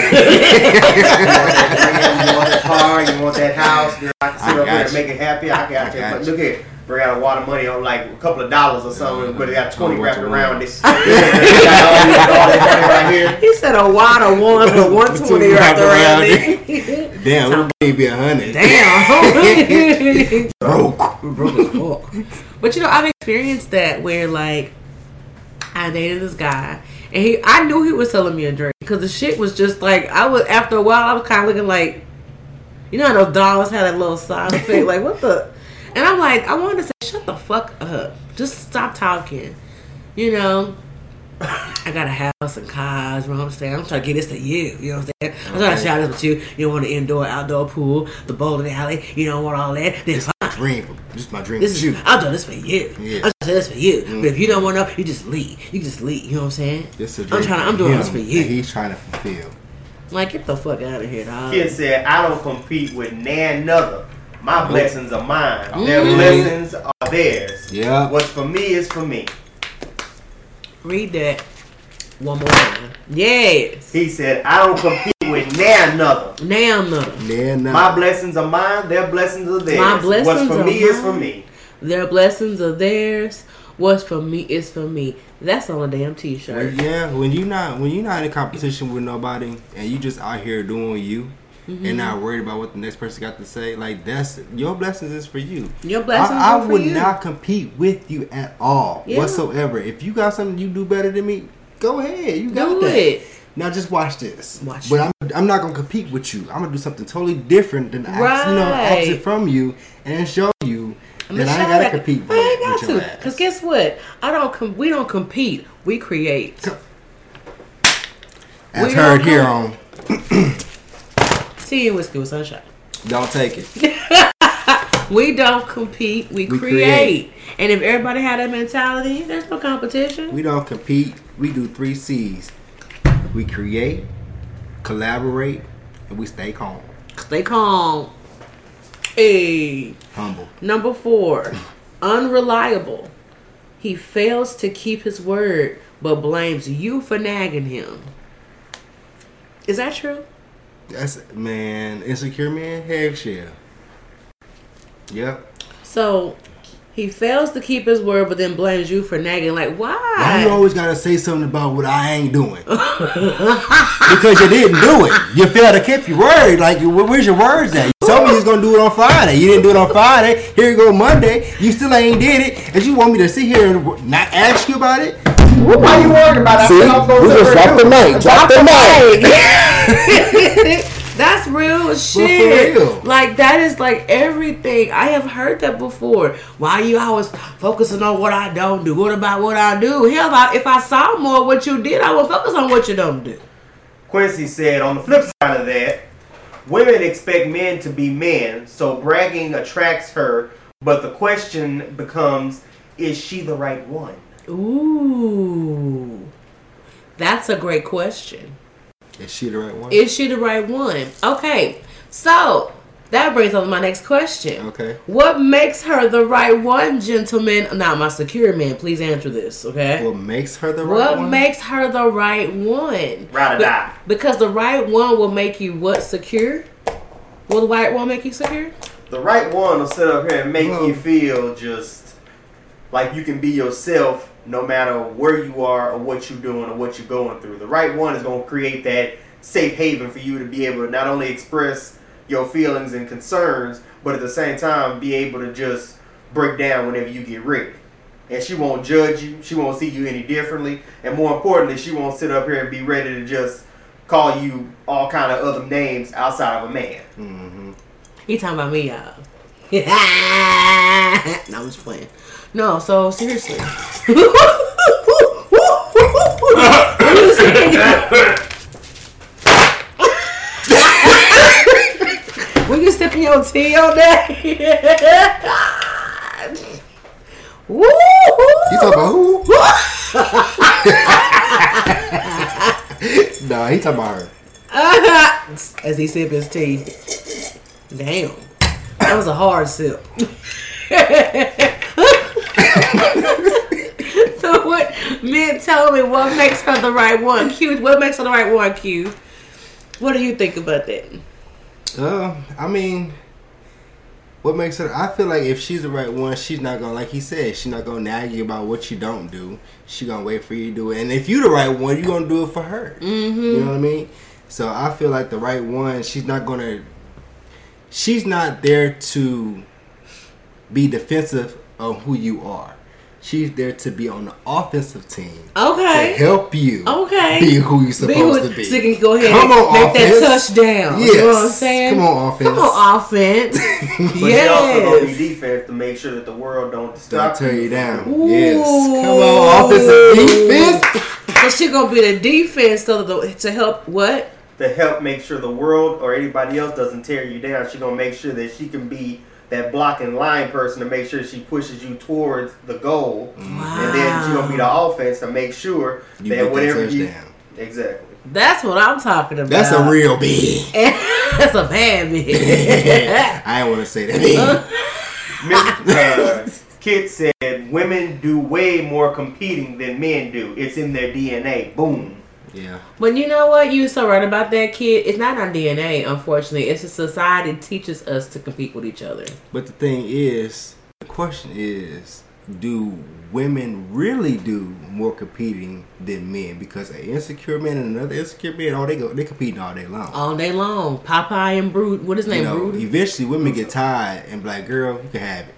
want that car, you want that house. Girl, I can sit I up here got and make it happy. I can, I I but look here. Bring out a lot of money on like a couple of dollars or something, uh-huh. but it got 20 Oh, wrapped around want. this. got all, this- all that money right. He said a wad of one or one twenty right around it. Damn, it may be a hundred. Damn. Broke. Broke. But you know, I've experienced that where like I dated this guy and he I knew he was selling me a drink because the shit was just like I was after a while I was kind of looking like you know how those dogs had that little side effect like what the and I'm like I wanted to say shut the fuck up just stop talking you know I got a house and cars, you know what I'm saying? I'm trying to get this to you, you know what I'm saying? I'm trying to share this with you. You don't want an indoor, outdoor pool, the bowling alley, you don't want all that, fine. Dream. for- This is my dream. This is you. I'll do this for you. Yeah. I'll do this for you. But if you don't want to, you just leave. You just leave. You know what I'm saying? This is a I'm trying. To, I'm doing this for you. He's trying to fulfill. Like get the fuck out of here, dog. Kid said, I don't compete with nan another. My blessings are mine. Their Mhm. blessings are theirs. Yeah. What's for me is for me. Read that one more time. Yes. He said, I don't compete with nan another. Now, no. Man, uh, My blessings are mine. Their blessings are theirs. My blessings What's for are me is for me. Their blessings are theirs. What's for me is for me. That's on a damn t-shirt. yeah, when you not when you not in competition with nobody and you just out here doing you Mm-hmm. and not worried about what the next person got to say, like that's your blessings is for you. Your blessings I, I are for would you. not compete with you at all Yeah. whatsoever. If you got something you do better than me, go ahead. You got Do that. it. Now just watch this. Watch but. I'm I'm not gonna compete with you. I'm gonna do something totally different than ax- you know Right. opposite from you and show you I'm that I ain't gotta compete with, I ain't got with to. Cause guess what? I don't. Com- we don't compete. We create. As we heard don't here on Tea and whiskey with sunshine. Don't Take It. We don't compete. We, We create. And if everybody had that mentality, there's no competition. We don't compete. We do three C's. We create, collaborate, and we stay calm. Stay calm. Hey. Humble. Number four, unreliable. He fails to keep his word, but blames you for nagging him. Is that true? That's man, insecure man, heck yeah. Yep. So he fails to keep his word, but then blames you for nagging. Like, Why why? you always gotta say something about what I ain't doing? because you didn't do it. You failed to keep your word. Like, where's your words at? You told me you was gonna do it on Friday. You didn't do it on Friday. Here you go Monday. You still ain't did it. And you want me to sit here and not ask you about it? Why you worried about it? I said I was gonna sit there and mic. Drop the mic. That's real shit. real. Like that is like everything. I have heard that before. Why you always focusing on what I don't do? What about what I do? Hell, I- if I saw more what you did, I would focus on what you don't do. Quincy said, on the flip side of that, women expect men to be men, so bragging attracts her, but the question becomes, is she the right one? Ooh, that's a great question. Is she the right one? Is she the right one? Okay, so that brings up my next question. Okay. What makes her the right one, gentlemen? Now, my secure man, please answer this, okay? What makes her the right What one? What makes her the right one? Ride or Be- die. Because the right one will make you what secure? Will the right one make you secure? The right one will sit up here and make Well- you feel just like you can be yourself no matter where you are or what you're doing or what you're going through. The right one is going to create that safe haven for you to be able to not only express your feelings and concerns, but at the same time be able to just break down whenever you get ready. And she won't judge you. She won't see you any differently. And more importantly, she won't sit up here and be ready to just call you all kind of other names outside of a man. Mm-hmm. He talking about me, y'all. no, I'm just playing. No, so seriously. when you sipping your tea all day? Woo! You talking about who? nah, he talking about her. Uh-huh. As he sipped his tea. Damn. That was a hard sip. so what men tell me what makes her the right one? Q what makes her the right one, Q? What do you think about that? Uh, I mean, what makes her? I feel like if she's the right one, she's not gonna, like he said, she's not gonna nag you about what you don't do. She gonna wait for you to do it, and if you the right one, you gonna do it for her. Mm-hmm. You know what I mean? So I feel like the right one, she's not gonna. She's not there to be defensive of who you are. She's there to be on the offensive team Okay. to help you Okay. be who you're supposed Be who- to be. So you can go ahead Come and on, make offense. that touchdown. Yes. You know what I'm saying? Come on, offense. Come on, offense. But she also gonna be yes. defense to make sure that the world don't Don't stop tear you down. Ooh. Yes. Come on, offensive defense. So she gonna be the defense so the, to help what? to help make sure the world or anybody else doesn't tear you down. She gonna make sure that she can be that blocking line person to make sure she pushes you towards the goal, and then she gonna be the offense to make sure You that get that whatever you touchdown. exactly. That's what I'm talking about. That's a real big. That's a bad man. I don't want to say that. Miss- uh, Kit said women do way more competing than men do. It's in their DNA. Boom. Yeah. but you know what? You so right about that, kid. It's not our DNA, unfortunately. It's a society teaches us to compete with each other. But the thing is, the question is, do women really do more competing than men? Because an insecure man and another insecure man, oh, they go, they competing all day long. All day long. Popeye and Brute. What is his you name? know, Brute? eventually women get tired and be like, girl, you can have it.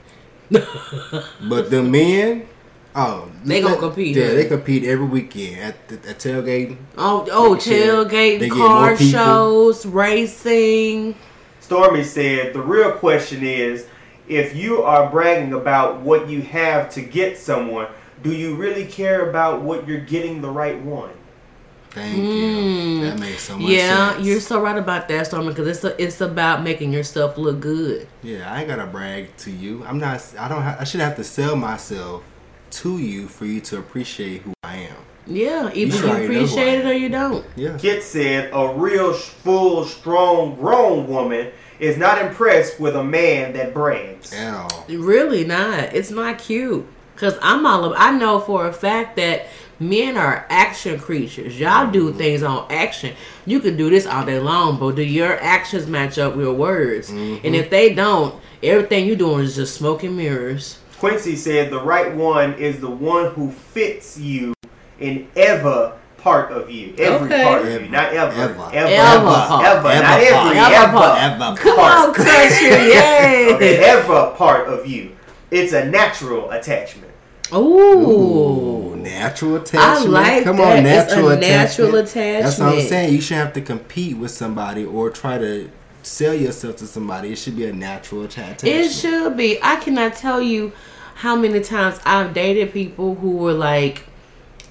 but the men, oh, They gonna compete, Yeah, huh? they compete every weekend at the at tailgating. Oh, oh, Make tailgating, car shows, racing. Stormy said the real question is if you are bragging about what you have to get someone, do you really care about what you're getting the right one? Thank you. That makes so much Hmm. Yeah, sense. you're so right about that, Stormy, because it's a, it's about making yourself look good. Yeah, I ain't gotta brag to you. I'm not. I don't. Ha- I should have to sell myself to you for you to appreciate who I am. Yeah, either You you, should already know who I appreciate it or you don't. Yeah. Kit said a real, full, strong, grown woman is not impressed with a man that brags. At. Really not. It's not cute. Cause I'm all. Of, I know for a fact that men are action creatures. Y'all Mm-hmm. do things on action. You can do this all day long, but do your actions match up with your words? Mm-hmm. And if they don't, everything you're doing is just smoke and mirrors. Quincy said the right one is the one who fits you in ever part of you. Every Okay. part of you. Not ever. Ever. Ever. Ever Ever. part. Ever. Ever Not every. part. Ever. Ever part. Ever. Come Part. on, country, yay! Okay, ever part of you. It's a natural attachment. Ooh. Ooh, natural attachment. like Come that. on, It's natural a attachment. natural That's what I'm saying. You shouldn't have to compete with somebody or try to sell yourself to somebody. It should be a natural attachment. It should be. I cannot tell you how many times I've dated people who were like,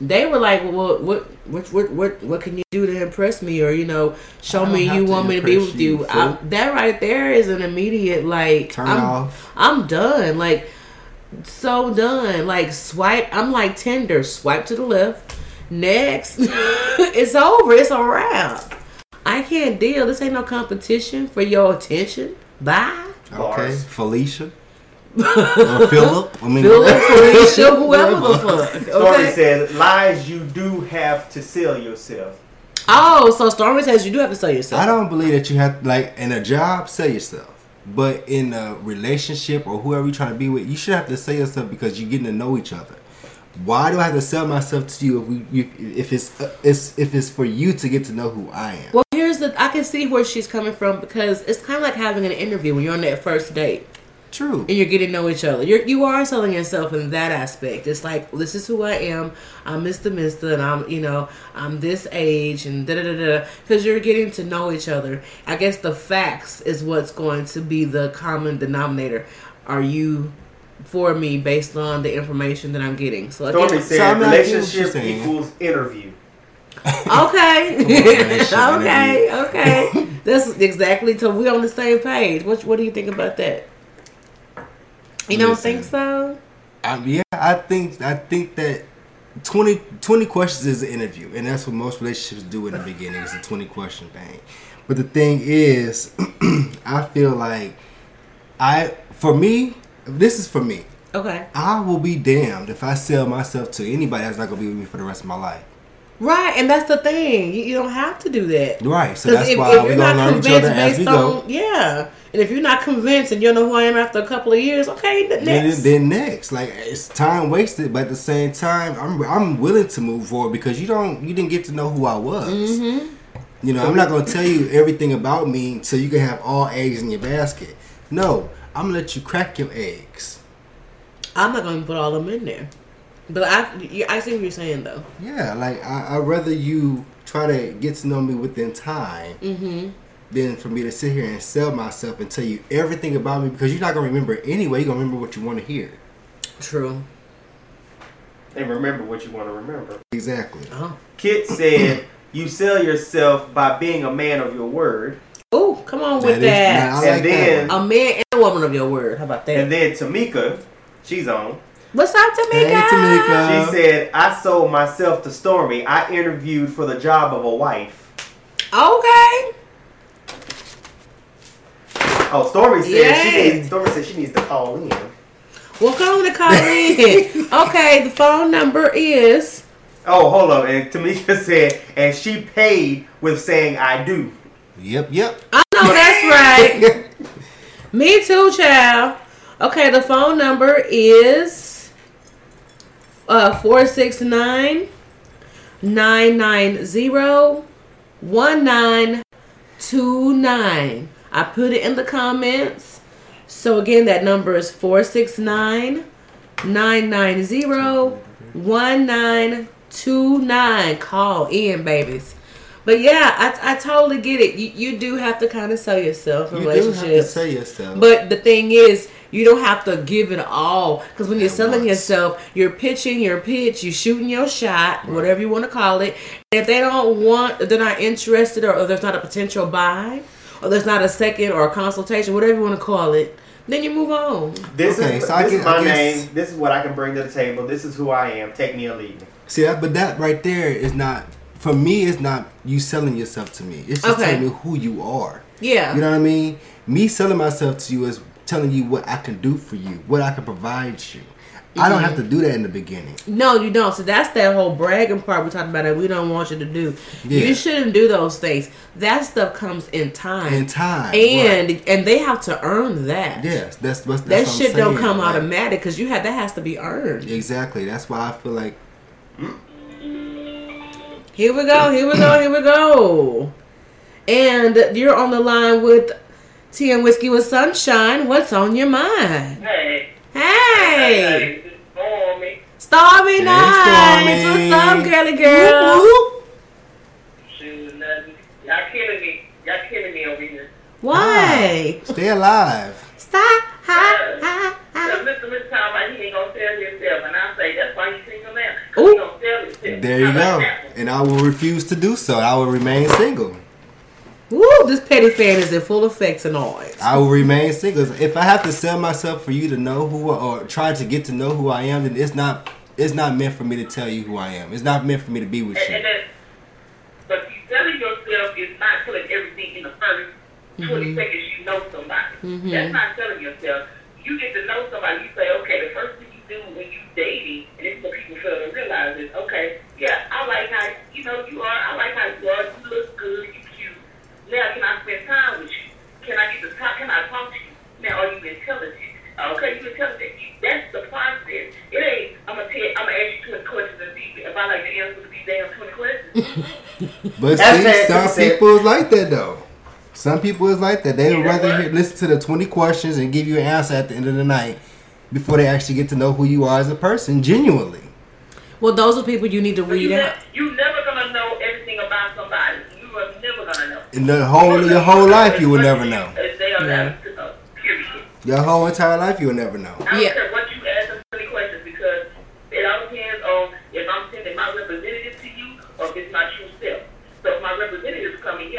they were like, well, what, what, what, what, what can you do to impress me, or you know, show me you want me to be with you. you, I, that right there is an immediate like, Turn I'm, off. I'm done. Like, so done. Like, swipe. I'm like Tinder. Swipe to the left. Next, it's over. It's a wrap. I can't deal. This ain't no competition for your attention. Bye. Okay, Bars. Felicia. Or Philip. I mean, Philip, Felicia, whoever the fuck. Stormy Okay. said lies you do have to sell yourself. Oh, so Stormy says you do have to sell yourself. I don't believe that you have like in a job sell yourself, but in a relationship or whoever you're trying to be with, you should have to sell yourself because you're getting to know each other. Why do I have to sell myself to you if we you, if it's uh, it's if it's for you to get to know who I am? Well, here's the. I can see where she's coming from because it's kind of like having an interview when you're on that first date True. and you're getting to know each other. You're you are selling yourself in that aspect. It's like this is who I am. I'm Mr. Mister, and I'm you know I'm this age and da da da da. Because you're getting to know each other. I guess the facts is what's going to be the common denominator. Are you for me based on the information that I'm getting? So Stormy again, said So I'm not relationship you're saying. equals interview. Okay. Relationship okay. Okay. That's exactly. So we're on the same page. What What do you think about that? You don't Listen. think so? Um, yeah, I think I think that 20, 20 questions is an interview, and that's what most relationships do in the beginning. It's a twenty question thing. But the thing is, I feel like I for me, this is for me. Okay. I will be damned if I sell myself to anybody that's not gonna be with me for the rest of my life. Right, and that's the thing. You, you don't have to do that. Right. So that's if, why if we're gonna not learn each other convinced as we based go. on yeah, and if you're not convinced and you don't know who I am after a couple of years, okay, the Then, next. then next, like it's time wasted, but at the same time, I'm I'm willing to move forward because you don't you didn't get to know who I was. Mm-hmm. You know, I'm not gonna tell you everything about me so you can have all eggs in your basket. No, I'm gonna let you crack your eggs. I'm not going to put all of them in there. But I, I see what you're saying though. Yeah, like I, I'd rather you try to get to know me within time Mm-hmm. than for me to sit here and sell myself and tell you everything about me because you're not gonna remember anyway. You're gonna remember what you want to hear. True. And remember what you want to remember. Exactly. Oh. Kit said, "You sell yourself by being a man of your word." Oh, come on with That is- that. I like And then- that. A man and a woman of your word. How about that? And then Tamika, she's on. What's up, Tamika? Hey, Tamika. She said, "I sold myself to Stormy. I interviewed for the job of a wife." Okay. Oh, Stormy said she needs. Stormy said she needs to call in. Well, come to call in. okay, the phone number is. Oh, hold up. And Tamika said, and she paid with saying "I do." Yep, yep. I know that's right. Me too, child. Okay, the phone number is uh 469 990 1929. I put it in the comments. So again, that number is 469 990 1929. Call in, babies. But yeah, I, I totally get it. You, you do have to kind of sell yourself in You do have to relationships. sell yourself. But the thing is, you don't have to give it all because when you're selling yourself, you're pitching your pitch, you're shooting your shot, whatever you want to call it. And if they don't want, they're not interested, or, or there's not a potential buy, or there's not a second or a consultation, whatever you want to call it, then you move on. This Okay, is so I this guess- is my I guess- name. This is what I can bring to the table. This is who I am. Take me or leave me. See that, but that right there is not for me. It's not you selling yourself to me. It's just Okay. telling me who you are. Yeah. You know what I mean? Me selling myself to you is telling you what I can do for you, what I can provide you. I don't have to do that in the beginning. No, you don't. So that's that whole bragging part we talked about that we don't want you to do. Yeah. You shouldn't do those things. That stuff comes in time. In time, And right. and they have to earn that. Yes, that's what's That what shit don't come like, automatic because you have that has to be earned. Exactly. That's why I feel like Here we go. Here we go. Here we go. And you're on the line with Tea and Whiskey with Sunshine. What's on your mind? Hey. Hey, Hey, Stormy. Stormy Hey, Nights. Stormy. What's up, girly girl? Shoot, nothing. Y'all killing me. Y'all killing me over here. Why? Ah, stay alive. Stop. Ha, ha, Because ha. Mr. Mr. talking about he ain't gonna sell himself, and I say that's why you single now. Ooh. He gonna sell himself. There you go. And I will refuse to do so. I will remain single. Woo, this petty fan is in full effect tonight. I will remain single. If I have to sell myself for you to know who or try to get to know who I am, then it's not it's not meant for me to tell you who I am. It's not meant for me to be with And, you. and then, but you selling yourself is not telling everything in the 1st 20 seconds you know somebody. Mhm. That's not telling yourself. You get to know somebody. You say, okay, the first thing you do when you dating, and this is what people fail to realize is, okay, yeah, I like how you know you are. I like how you are. You look good. You cute. Now can I spend time with you? Can I get to talk? Can I talk to you? Now are you intelligent? Okay, you intelligent. You, that's the process. It ain't. I'm gonna tell. I'm gonna ask you 20 questions if I like to answer to these damn 20 questions. But see, that- some that's people is like that though. Some people is like that. They would Yeah, rather hear, listen to the twenty questions and give you an answer at the end of the night before they actually get to know who you are as a person genuinely. Well, those are people you need to But weed you, out. ne- you never gonna know everything about somebody. You are never gonna know. In the whole your whole life, you will never know. As they are Yeah. yeah. uh, period. Your whole entire life, you will never know. Yeah. care what you ask us any questions because it all depends on if I'm sending my representative to you or if it's my true self. So if my representative is coming,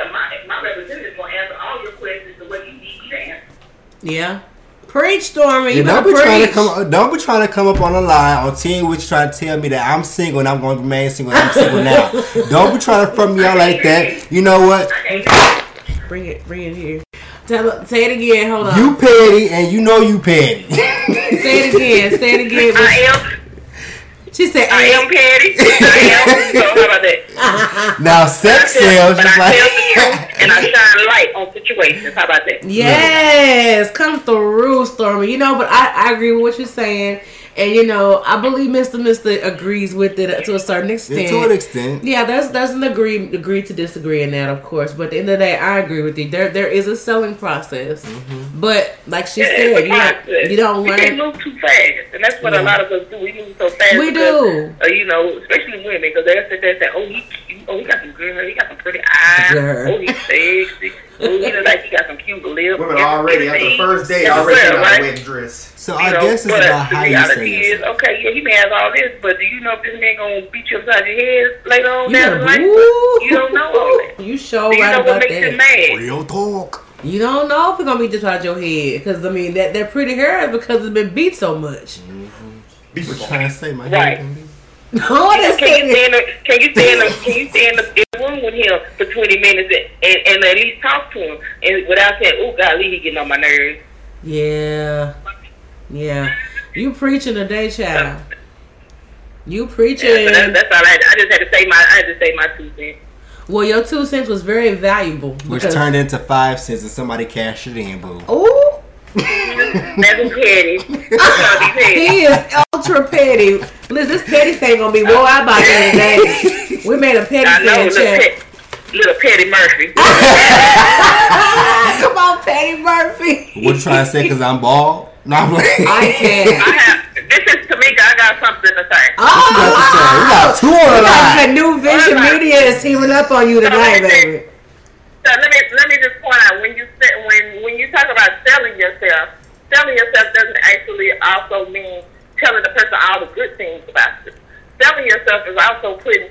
yeah, my my representative is gonna answer all your questions the way you need me to answer. Yeah. Preach, Stormy. You don't better be trying to come. Don't be trying to come up on a lie on Teen Witch trying to tell me that I'm single and I'm going to remain single. and I'm single now. don't be trying to front me out like that. You know what? Bring it. Bring it here. Tell, say it again. Hold on. You petty and you know you petty. say it again. Say it again. I am She said, I am petty. I am. So how about that? now sex sells but just I tell the truth and I shine light on situations. How about that? Yes, come through, Stormy. You know, but I, I agree with what you're saying. And you know, I believe Mr. Mister agrees with it to a certain extent. to an extent. Yeah, there's there's an agree agree to disagree in that, of course. But at the end of the day, I agree with you. There there is a selling process, Mm-hmm. but like she Yeah, said, it's a you don't process. you don't We can't move too fast, and that's what Yeah. a lot of us do. We move so fast. We because, do. Uh, you know, especially women, because they'll sit there and say, "Oh, he cute. Oh, he got some good hair. He got some pretty eyes. Girl. Oh, he's sexy. Oh, he look like he got some cute lips." Women already after the first day Everywhere, already got right? a wedding dress. So You I know, guess it's about how you say is, it. okay, yeah, he may have all this, but do you know if this man gonna beat you upside your head later on You, down the line? You don't know all that. You sure Do you right know what about makes him that. mad? Real talk. You don't know if it's gonna be just out your head, because I mean that that pretty hair is because it's been beat so much. Be What you trying to say, my Right. head? No, Can you that. stay in the Can you stay in the Can you stay in the, in the room with him for twenty minutes and, and, and at least talk to him and without saying, "Oh, golly, he getting on my nerves." Yeah, yeah. You preaching today, child. You preaching. Yeah, so that's, that's all I. I just had to say my. I had to say my two cents. Well, your two cents was very valuable. Which turned into five cents and somebody cashed it in, boo. Ooh, That's petty. That's all he said. he is ultra petty. Listen, this petty thing gonna be wore out by the end of the day. We made a petty I know, little, check. pet, little Petty Murphy. Come on, Petty Murphy. What you trying to say? Because I'm bald? No, I'm like. I can't. I have. This is Tamika. I got something to say. Oh, We got two on the we got line. the new Vision Media is teaming up on you tonight, baby. So let me let me just point out when you say, when when you talk about selling yourself, selling yourself doesn't actually also mean telling the person all the good things about you. Selling yourself is also putting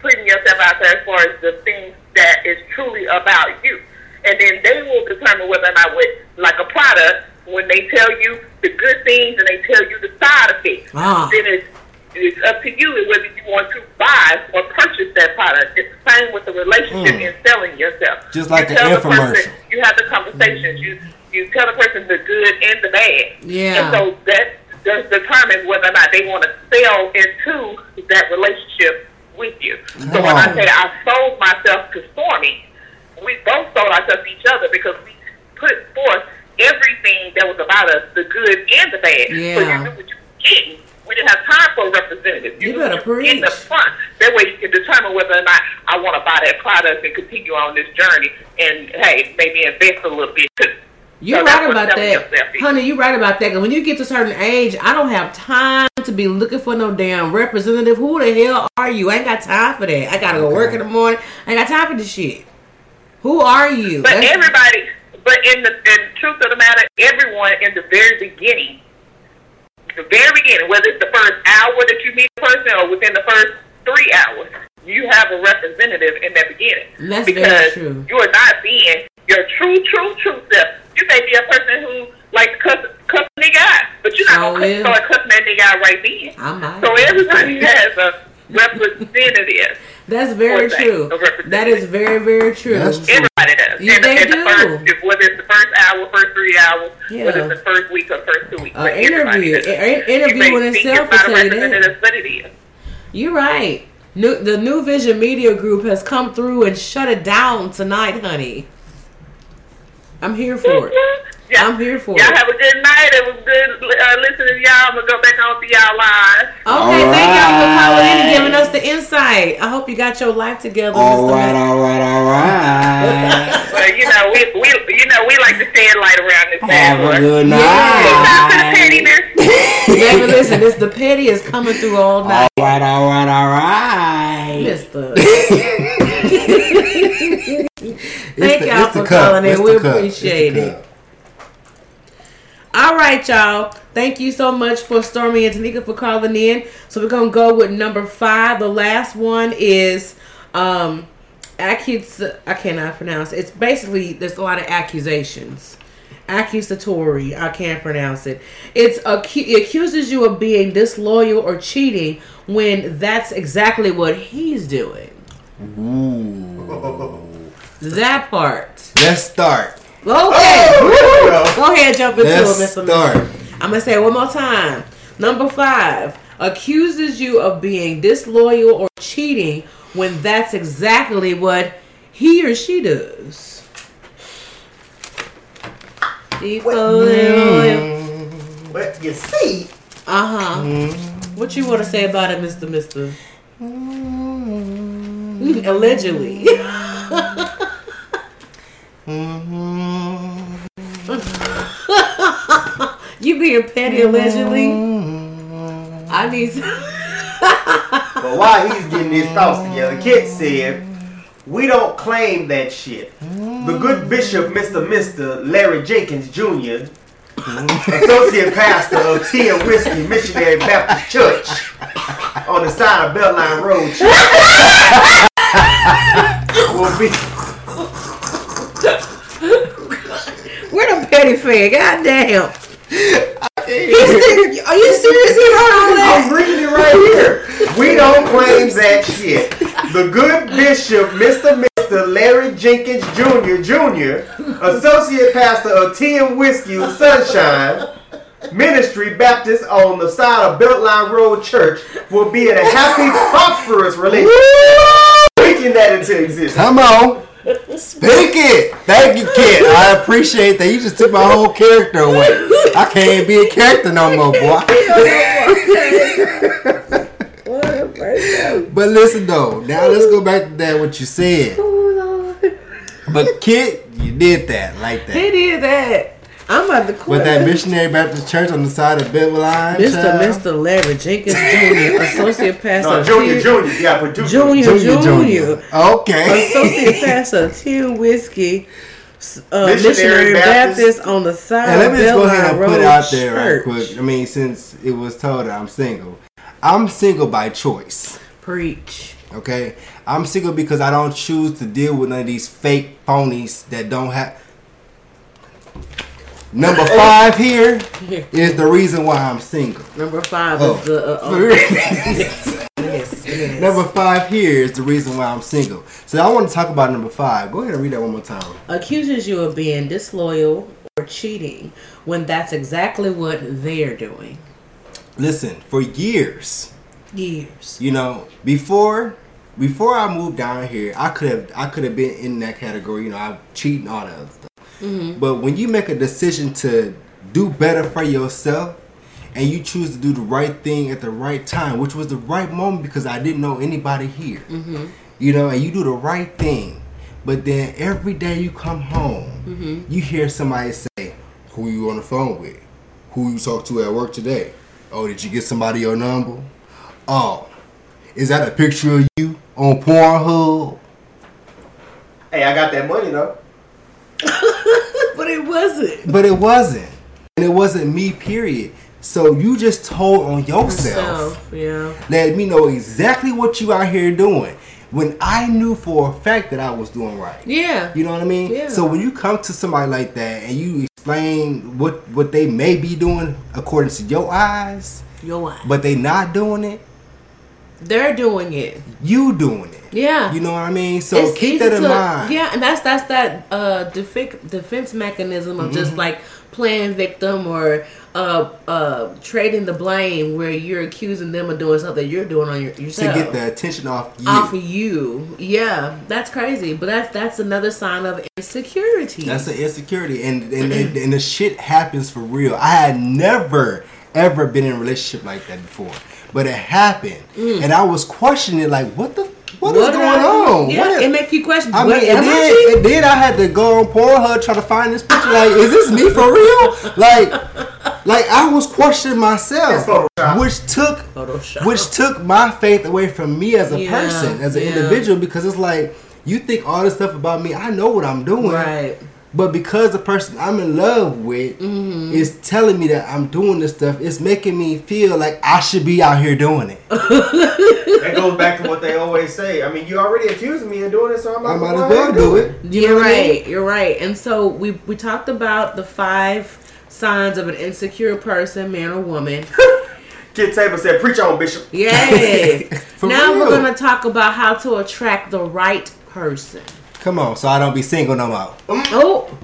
putting yourself out there as far as the things that is truly about you, and then they will determine whether or not with like a product when they tell you the good things and they tell you the side effects. Ah. Then it's it's up to you whether you want to buy or purchase that product. It's the same with the relationship Mm. in selling yourself. Just like you an tell the person- infomercial. you have the conversations. You you tell the person the good and the bad. Yeah. And so that does determine whether or not they want to sell into that relationship with you. So when I say I sold myself to Stormy, we both sold ourselves to each other because we put forth everything that was about us, the good and the bad. Yeah. So you knew what you were getting. We didn't have time for a representative. You knew better what In the front. That way you can determine whether or not I want to buy that product and continue on this journey and, hey, maybe invest a little bit. You're So right about that, honey. You're right about that. When you get to a certain age, I don't have time to be looking for no damn representative. Who the hell are you? I ain't got time for that. I gotta go work in the morning. I ain't got time for this shit. Who are you? But That's- everybody, but in the in truth of the matter, everyone in the very beginning, the very beginning, whether it's the first hour that you meet a person or within the first three hours, you have a representative in that beginning. That's very because true. you are not being your true, true, true self. You may be a person who likes to cuss, cuss a nigga out, but you're not Oh, gonna start cussing that nigga out right then. I might. So everybody has a representative. That's very true. That is very, very true. That's true. Yeah, they do. The first, if, whether it's the first hour, first three hours, Yeah. whether it's the first week or first two weeks. An but interview, You interview in itself it's will not a tell you that. But it is. You're right. New, the New Vision Media Group has come through and shut it down tonight, honey. I'm here for it. Mm-hmm. Yeah. I'm here for Y'all it. have a good night. It was good uh, listening to y'all. I'm going to go back on to y'all live. Okay, thank y'all for calling in and giving us the insight. I hope you got your life together. All Mr. right, all right, all right. Well, you know, we, we you know we like to say it light around this Have a bad boy. good Stop to the night. pettiness. Baby, listen, this the petty is coming through all All night. right, all right, all right. Mister. Thank the- y'all for cup. calling in. We appreciate It's the it. Cup. All right, y'all. Thank you so much for Stormy and Tanika for calling in. So we're gonna go with number five. The last one is um accus. I cannot pronounce. it. It's basically there's a lot of accusations. Accusatory. I can't pronounce it. It's acu- it accuses you of being disloyal or cheating when that's exactly what he's doing. Ooh. That part. Let's start. Okay. Oh, Go ahead, jump into Let's it, Mr. start. I'm gonna say it one more time. Number five accuses you of being disloyal or cheating when that's exactly what he or she does. Uh But you see, Uh huh. What you want to say about it, Mister Mister? Allegedly. you being petty allegedly? I need. Some- but while he's getting his thoughts together, Kit said, "We don't claim that shit." The good bishop, Mr. Mister Larry Jenkins Jr., associate pastor of Tea and Whiskey Missionary Baptist Church on the side of Beltline Road, will be. Where the petty fan? God damn. He's serious. Are you serious? He wrote all that? I'm reading it right here. We don't claim that shit. The good bishop, Mr. Mr. Larry Jenkins Jr. Jr., associate pastor of Tea and Whiskey Sunshine Ministry Baptist on the side of Beltline Road Church, will be in a happy, prosperous relationship. Speaking that into existence. Come on. Speak it. Thank you, kid. I appreciate that. You just took my whole character away. I can't be a character no more, boy. but listen though, now let's go back to that what you said. Oh, but kid, you did that like He that. did that. I'm about to quit. With that missionary Baptist church on the side of Beltline. Mr. child. Mr. Larry Jenkins Jr., associate pastor. No, Junior, Tea- Junior. You gotta Junior, Junior, Junior. Junior. Okay. Associate pastor of Tea Whiskey. Uh, Missionary missionary Baptist. Baptist. on the side And let of me just go ahead and Road put it out there right quick. I mean, since it was told that I'm single, I'm single by choice. Preach. Okay, I'm single because I don't choose to deal with none of these fake phonies that don't have. Number five here is the reason why I'm single. Number five Oh. is the. Uh, oh, yes, yes. number five here is the reason why I'm single. So I want to talk about number five. Go ahead and read that one more time. accuses you of being disloyal or cheating when that's exactly what they're doing. Listen, for years, Years. you know, before before I moved down here, I could have I could have been in that category. You know, I cheat and all that other stuff. But when you make a decision to do better for yourself, and you choose to do the right thing at the right time, which was the right moment because I didn't know anybody here. Mm-hmm. You know, and you do the right thing, but then every day you come home, mm-hmm. you hear somebody say, "Who you on the phone with? Who you talk to at work today? Oh, did you get somebody your number? Oh, is that a picture of you on Pornhub? Hey, I got that money though. But it wasn't. But it wasn't. And it wasn't me, period. So you just told on yourself. So, yeah. Let me know exactly what you out here doing. When I knew for a fact that I was doing right. Yeah. You know what I mean? Yeah. So when you come to somebody like that and you explain what what they may be doing according to your eyes, Your wife. but they not doing it, They're doing it. you doing it. Yeah. You know what I mean? So It's keep that in to- mind. Yeah, and that's that's that uh defense defense mechanism of Mm-hmm. just like playing victim or uh uh trading the blame where you're accusing them of doing something you're doing on your, To get the attention off you. off you. Yeah, that's crazy. But that's that's another sign of insecurity. That's an insecurity, and and, and and the shit happens for real. I had never ever been in a relationship like that before, but it happened, and I was questioning like, what the, what is Mm. Going I on? Yeah, What is- it make you question. I what mean, am and I then, cheating? and then I had to go on Pornhub try to find this picture. Like, is this me for real? Like, like I was questioning myself, which took Photoshop. which took my faith away from me as a Yeah, person, as an yeah. individual, because it's like you think all this stuff about me. I know what I'm doing, Right. But because the person I'm in love with Mm-hmm. is telling me that I'm doing this stuff, it's making me feel like I should be out here doing it. That goes back to what they always say. I mean, you already accusing me of doing it, so I might, I might as well do it. You You're what I mean? right. You're right. And so we we talked about the five signs of an insecure person, man or woman. Kid Tabor said, "Preach on, Bishop." Yay! Now real. we're gonna talk about how to attract the right person. Come on, so I don't be single no more. Mm. Oh,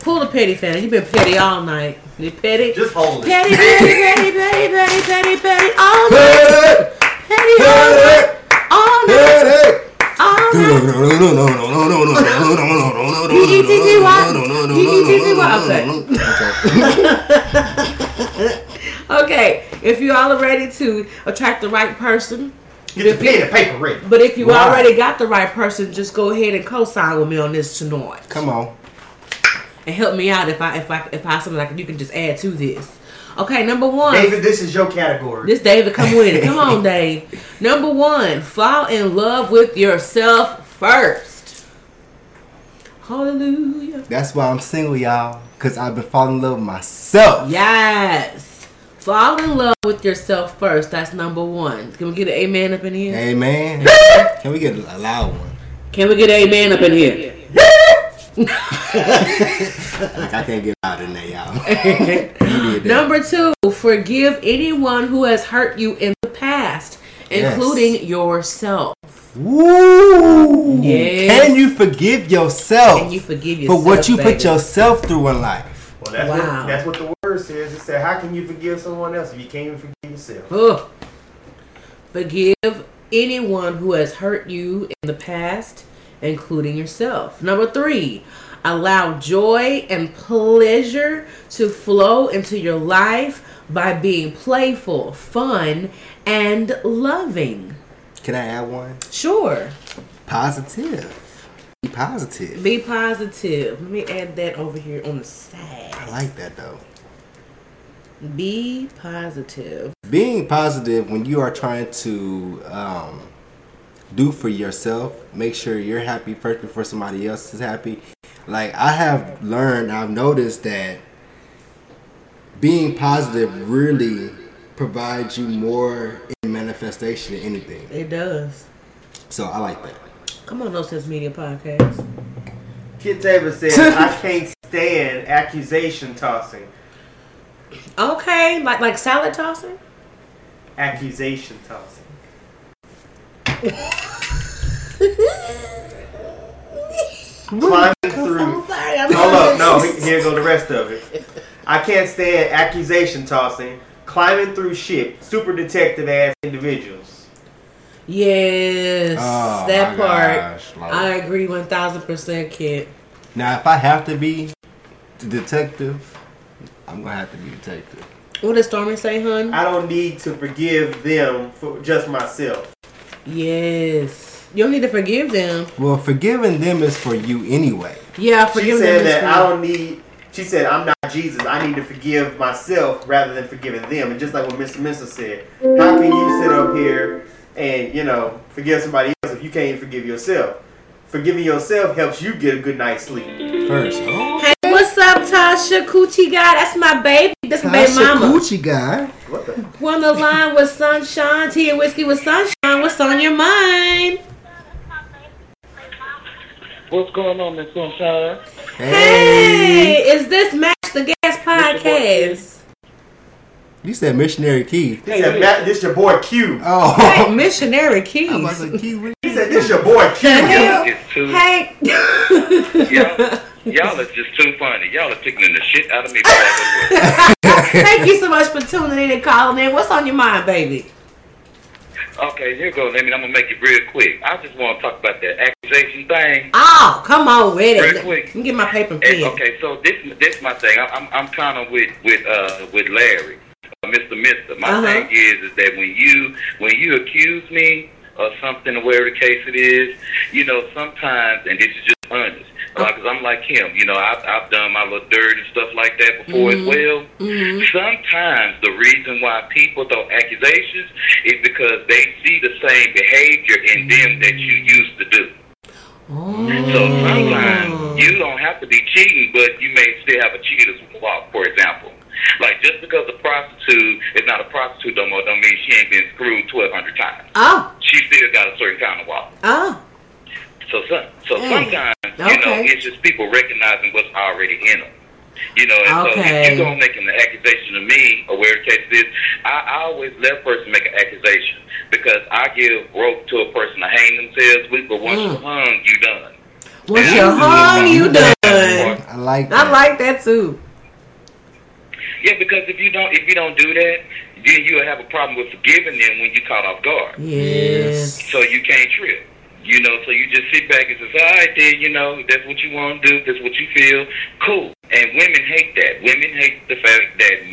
pull the petty fan. You've been petty all night. You petty. Just hold it. Petty, petty, petty, petty, petty, petty, petty, all night. Petty all night. All night. All night. Okay, if you all are ready to attract the right person, Get the pen and paper ready. but if you Right. already got the right person, just go ahead and co-sign with me on this tonight Come on. and help me out if I if I if I something like you can just add to this. Okay, number one. David, this is your category. This David, come with it. Come on, Dave. Number one, fall in love with yourself first. Hallelujah. That's why I'm single, y'all. Cause I've been falling in love with myself. Yes. Fall in love with yourself first. That's number one. Can we get an amen up in here? Amen. Can we get a loud one? Can we get an amen up in here? Like I can't get louder than that, y'all. You did that. Number two, forgive anyone who has hurt you in the past, Yes. including yourself. Woo! Yes. Can you forgive yourself Can you forgive yourself for what you put yourself through in life? Well, that's, Wow. what, that's what the word says. It said, "How can you forgive someone else if you can't even forgive yourself?" Ugh. Forgive anyone who has hurt you in the past, including yourself. Number three, allow joy and pleasure to flow into your life by being playful, fun, and loving. Can I add one? Sure. Positive. Be positive. Be positive. Let me add that over here on the side. I like that though. Be positive. Being positive when you are trying to um, do for yourself, make sure you're happy first before somebody else is happy. Like I have learned, I've noticed that being positive really provides you more in manifestation than anything. It does. So I like that. Come on, No Sense Media Podcast. Kid Tabor said, "I can't stand accusation tossing." Okay, like like salad tossing. Accusation tossing. Climbing through. Sorry. I'm Hold up, no. he- Here go the rest of it. I can't stand accusation tossing, climbing through shit, super detective ass individuals. Yes, Oh, that part. gosh, like- I agree one thousand percent, kid. Now, if I have to be the detective, I'm gonna have to be detective. What did Stormy say, hun? I don't need to forgive them for just myself. Yes, you don't need to forgive them. Well, forgiving them is for you anyway. Yeah, She said them. that is I don't need. She said I'm not Jesus. I need to forgive myself rather than forgiving them. And just like what Mr. Mensa said, how can you sit up here and you know forgive somebody else if you can't even forgive yourself? Forgiving yourself helps you get a good night's sleep. First, oh, Hey, what's up, Tasha Coochie guy? That's my baby. That's my baby Tasha mama. Coochie guy. What the? We're on the line with Sunshine, tea and whiskey with Sunshine. What's on your mind? What's going on, Miss Sunshine? Hey, is this Match the Gas podcast? You said missionary Keith. He said, Matt, this is your boy Q. Oh, Hey, missionary keys. I'm about to say Keith. what- He said, this your boy Q. Hey, hey. y'all, y'all are just too funny. Y'all are tickling the shit out of me. before I go to work. Thank you so much for tuning in and calling in. What's on your mind, baby? Okay, here goes. Let me. I'm gonna make it real quick. I just want to talk about that accusation thing. Oh, come on with it. Real quick. Let me get my paper and And, pen. okay, so this this my thing. I, I'm I'm kind of with with uh with Larry. Uh, Mr. Mister. My Uh-huh. thing is, is that when you when you accuse me of something, or whatever the case it is, you know, sometimes, and this is just honest, because I'm like him, you know, I've, I've done my little dirt and stuff like that before Mhm. as well. Mhm. Sometimes the reason why people throw accusations is because they see the same behavior in them that you used to do. Oh. So sometimes you don't have to be cheating, but you may still have a cheater's walk, for example. Like just because a prostitute is not a prostitute no more, don't mean she ain't been screwed twelve hundred times. Oh. She still got a certain kind of walk. Oh. So some, so Mm. sometimes you know it's just people recognizing what's already in them. You know, and so Okay. if you gonna make an accusation to me or where the case is, I, I always let a person make an accusation because I give rope to a person to hang themselves with, but once Mm. you're hung, you done. Once And you're I- hung, you done. I like that. I like that too. Yeah, because if you don't if you don't do that, then you'll have a problem with forgiving them when you're caught off guard. Yes. So you can't trip. You know, so you just sit back and say, all right, then, you know, that's what you want to do, that's what you feel. Cool. And women hate that. Women hate the fact that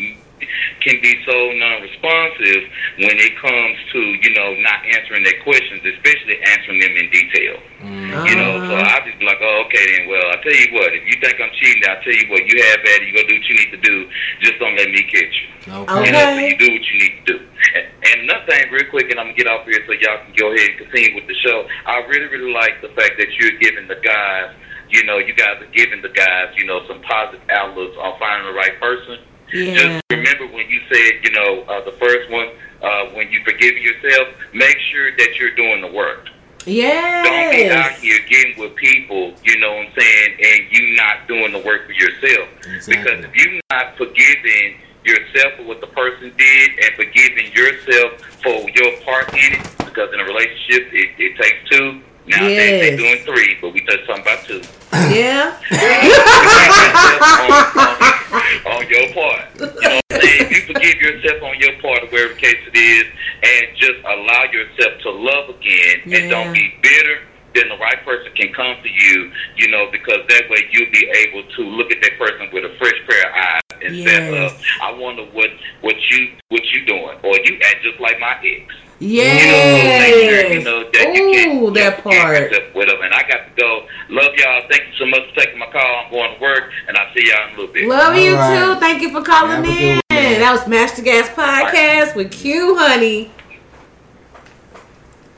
can be so non-responsive when it comes to, you know, not answering their questions, especially answering them in detail. Mm-hmm. You know, so. I just be like, oh, okay, then. Well, I tell you what, if you think I'm cheating, I tell you what, you have at it. You go do what you need to do. Just don't let me catch you. Okay. You know, so you do what you need to do. And, and another thing, real quick, and I'm gonna get off here so y'all can go ahead and continue with the show. I really, really like the fact that you're giving the guys, you know, you guys are giving the guys, you know, some positive outlooks on finding the right person. Yeah. Just remember when you said, you know, uh, the first one, uh, when you forgive yourself, make sure that you're doing the work. Yeah. Don't be out here getting with people, you know what I'm saying, and you not doing the work for yourself. Exactly. Because if you're not forgiving yourself for what the person did and forgiving yourself for your part in it, because in a relationship it, it takes two. Now they, they Yes. doing three, but we just talking about two. Yeah. on, on your part. You know what I'm saying? If you forgive yourself on your part, or whatever the case it is, and just allow yourself to love again, and don't be bitter, then the right person can come to you, you know, because that way you'll be able to look at that person with a fresh pair of eyes instead Yes. of, I wonder what what you what you doing, or you act just like my ex. Yes. You know, so make sure, you know, that you can Ooh, that part. with them. And I got to go. Love y'all. Thank you so much for taking my call. I'm going to work, and I'll see y'all in a little bit. Love you All right. too. Thank you for calling Have in. one. That was Master Gas podcast with Q, honey.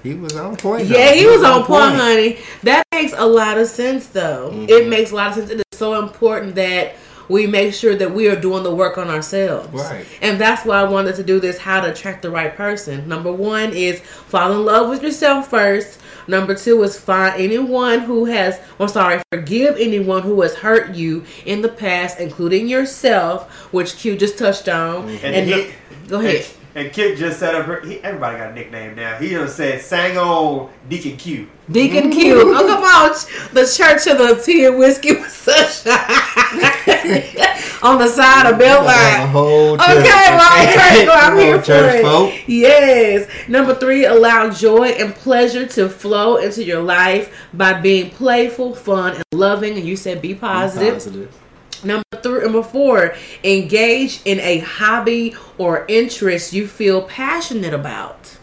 He was on point. though. Yeah, he was on point, honey. That makes a lot of sense, though. Mm-hmm. It makes a lot of sense. It is so important that we make sure that we are doing the work on ourselves. Right. And that's why I wanted to do this how to attract the right person. Number one is fall in love with yourself first. Number two is find anyone who has, I'm sorry, forgive anyone who has hurt you in the past, including yourself, which Q just touched on. And, And, he, the- go ahead. And, and Kit just set up her. He, everybody got a nickname now. He done said sang on Deacon Q. Deacon Q. Oh, come on. The Church of the Tea and Whiskey with Sunshine. On the side of Have a Beltline. whole Okay, church. well, church, well, I'm here on, for it. folk. Yes. Number three, allow joy and pleasure to flow into your life by being playful, fun, and loving. And you said be positive. Positive. Number three, number four, engage in a hobby or interest you feel passionate about.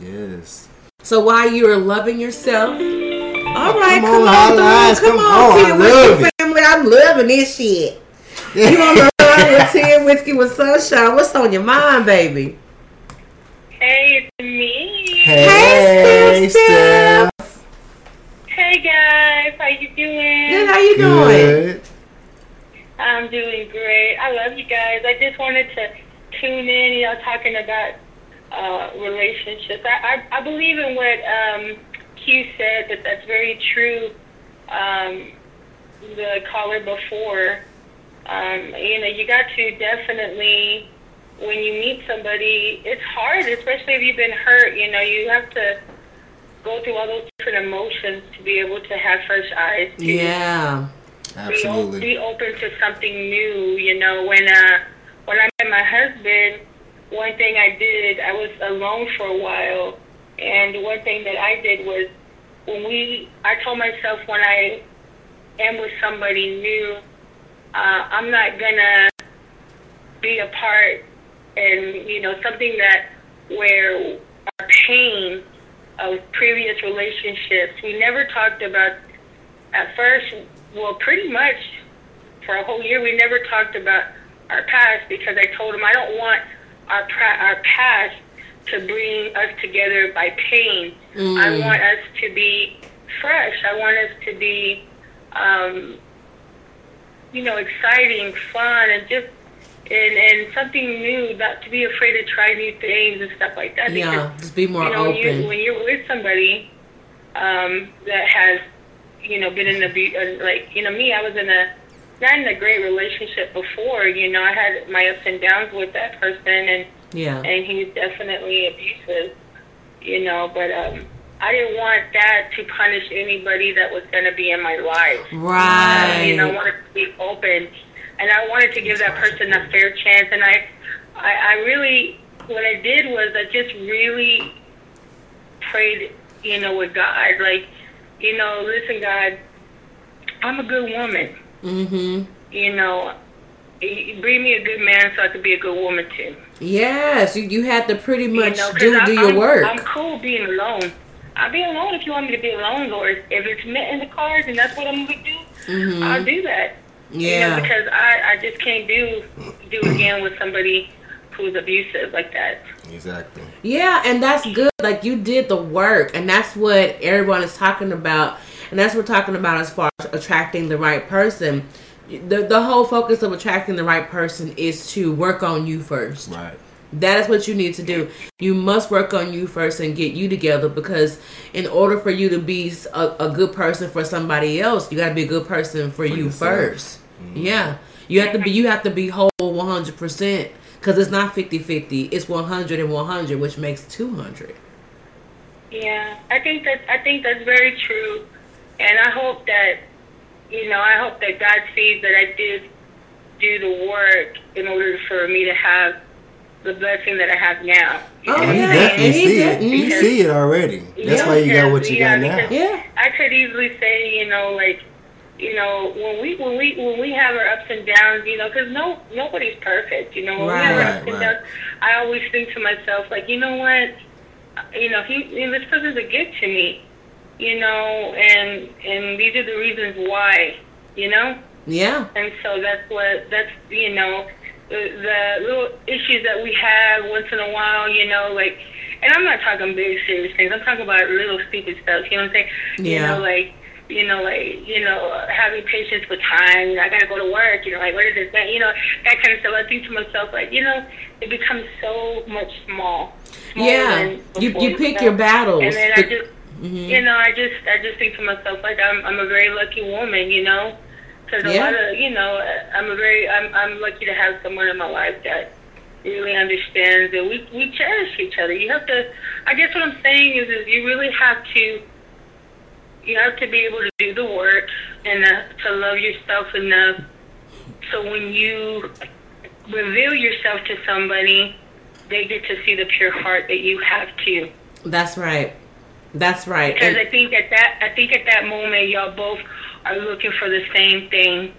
Yes. So while you're loving yourself, all right, come come, on, on, highlights, through, come, come on, on, I and love Whiskey it. family. I'm loving this shit. You on the line with Tea and Whiskey with Sunshine? What's on your mind, baby? Hey, it's me. Hey, Steph, Steph. Steph. Hey guys, how you doing? Good, how you doing? Good. I'm doing great. I love you guys. I just wanted to tune in. You know, talking about uh, relationships. I, I I believe in what um, Q said. That that's very true. Um, the caller before. Um, you know, you got to definitely when you meet somebody, it's hard, especially if you've been hurt. You know, you have to go through all those different emotions to be able to have fresh eyes. To Yeah. Absolutely. be open to something new. You know, when uh, when I met my husband, one thing I did, I was alone for a while, and one thing that I did was when we, I told myself when I am with somebody new, uh, I'm not gonna be a part and you know something that where our pain of previous relationships we never talked about at first well pretty much for a whole year we never talked about our past because I told him I don't want our pra- our past to bring us together by pain. I want us to be fresh. I want us to be um, you know, exciting, fun, and just and and something new. Not to be afraid to try new things and stuff like that. Yeah, because, just be more you know, open. You, when you're with somebody um, that has, you know, been in a uh, like you know me, I was in a not in a great relationship before. You know, I had my ups and downs with that person, and yeah. and he's definitely abusive. You know, but um, I didn't want that to punish anybody that was going to be in my life. Right. You know, I wanted to be open, and I wanted to give that person a fair chance. And I, I, I really, what I did was I just really prayed, you know, with God, like, you know, listen, God, I'm a good woman. Mhm. You know, you bring me a good man so I could be a good woman too. Yes, you, you had to pretty much you know, do do your I'm, work. I'm cool being alone. I'll be alone if you want me to be alone, or if it's meant in the cards and that's what I'm gonna do. Mhm. I'll do that. You Yeah. know, because I, I just can't do do again with somebody who's abusive like that. Exactly. Yeah, and that's good. Like you did the work, and that's what everyone is talking about, and that's what we're talking about as far as attracting the right person. The the whole focus of attracting the right person is to work on you first. Right. That is what you need to do. You must work on you first and get you together because in order for you to be a good person for somebody else, you got to be a good person for, you yourself. 1st mm-hmm. Yeah. You have to be you have to be whole 100% cuz it's not 50-50. It's 100 and 100 which makes 200. Yeah, I think that I think that's very true, and I hope that you know I hope that God sees that I did do the work in order for me to have the blessing that I have now. You Oh, know Oh, you yeah, definitely and see did- it. You see it already. That's Yeah, why you got what you yeah, got now. Yeah. I could easily say, you know, like, you know, when we when we when we have our ups and downs, you know, because no nobody's perfect, you know. When we have our Right, and right. downs, I always think to myself, like, you know what, you know, he you know, this person's a gift to me, you know, and and these are the reasons why, you know. Yeah. And so that's what that's you know the, the little issues that we have once in a while, you know, like. And I'm not talking big serious things. I'm talking about little stupid stuff. You know what I'm saying? You Yeah. know, like you know, like you know, having patience with time. You know, I gotta go to work. You know, like what is this? That you know, that kind of stuff. I think to myself, like you know, it becomes so much small. Yeah. You you pick your battles. And then I just Mhm. you know, I just I just think to myself like I'm I'm a very lucky woman, you know, because a Yeah. lot of you know I'm a very I'm I'm lucky to have someone in my life that really understands and we we cherish each other. You have to. I guess what I'm saying is is you really have to. You have to be able to do the work and uh, to love yourself enough so when you reveal yourself to somebody, they get to see the pure heart that you have too. That's right. That's right. Because And- I think at that, I think at that moment, y'all both are looking for the same thing,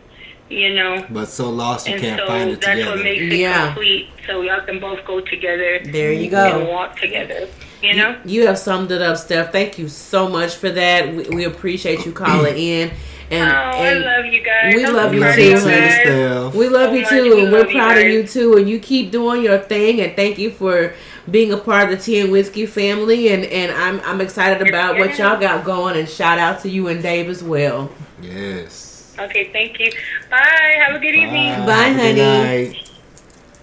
you know. But so lost you and can't so find it that's together. what makes it Yeah. complete. So y'all can both go together. There you go. And go. walk together. You know. You have summed it up, Steph. Thank you so much for that. We, we appreciate you calling in. And, oh, I love you guys. we I'm love you proud of too, guys. Steph. we love so you much. too. We And we're proud of you too. And you keep doing your thing. And thank you for being a part of the Tea and Whiskey family. And, and I'm, I'm excited about what y'all got going. And shout out to you and Dave as well. Yes. Okay, thank you. Bye. Have a good evening. Bye, Have a good honey. night.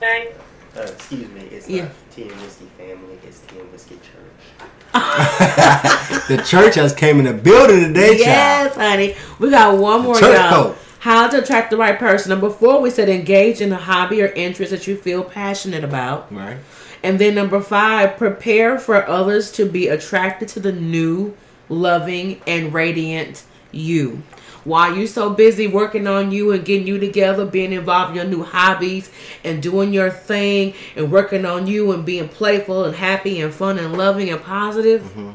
Bye. Uh, excuse me, it's Yeah. not Tea and Whiskey family, it's Tea and Whiskey Church. the church has came in the building today, Yes, honey. We got one more, y'all. How to attract the right person. Number four, we said engage in a hobby or interest that you feel passionate about. Right. And then number five, prepare for others to be attracted to the new, loving, and radiant you. While you're so busy working on you and getting you together, being involved in your new hobbies and doing your thing and working on you and being playful and happy and fun and loving and positive, mm-hmm.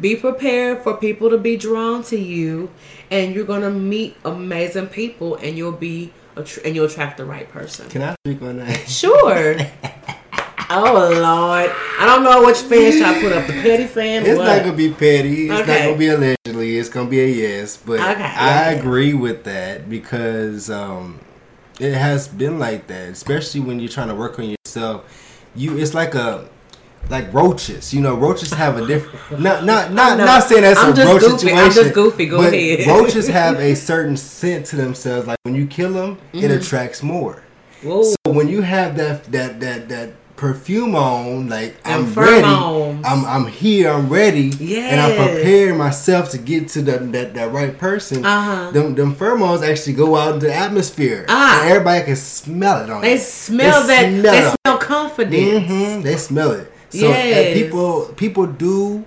be prepared for people to be drawn to you and you're going to meet amazing people and you'll be and you'll attract the right person. Can I speak on that? Sure. oh Lord, I don't know which fan should I put up. The petty fan. It's what? not gonna be petty. It's not gonna be allegedly. It's gonna be a yes. But Okay, I okay. agree with that because um, it has been like that, especially when you're trying to work on yourself. You, it's like a like roaches. You know, roaches have a different. Not not not not saying that's I'm a roach goofy. situation. I'm just goofy. Go but ahead. roaches have a certain scent to themselves. Like when you kill them, it Mhm. attracts more. Whoa. So when you have that that that that perfume on, like I'm ready. I'm I'm here, I'm ready, and I'm preparing myself to get to the, that that right person. Uh-huh. Them them pheromones actually go out into the atmosphere, Ah. and everybody can smell it on They you. smell that. smell they it. smell confidence. Mhm, They smell it. So uh, Yes. people people do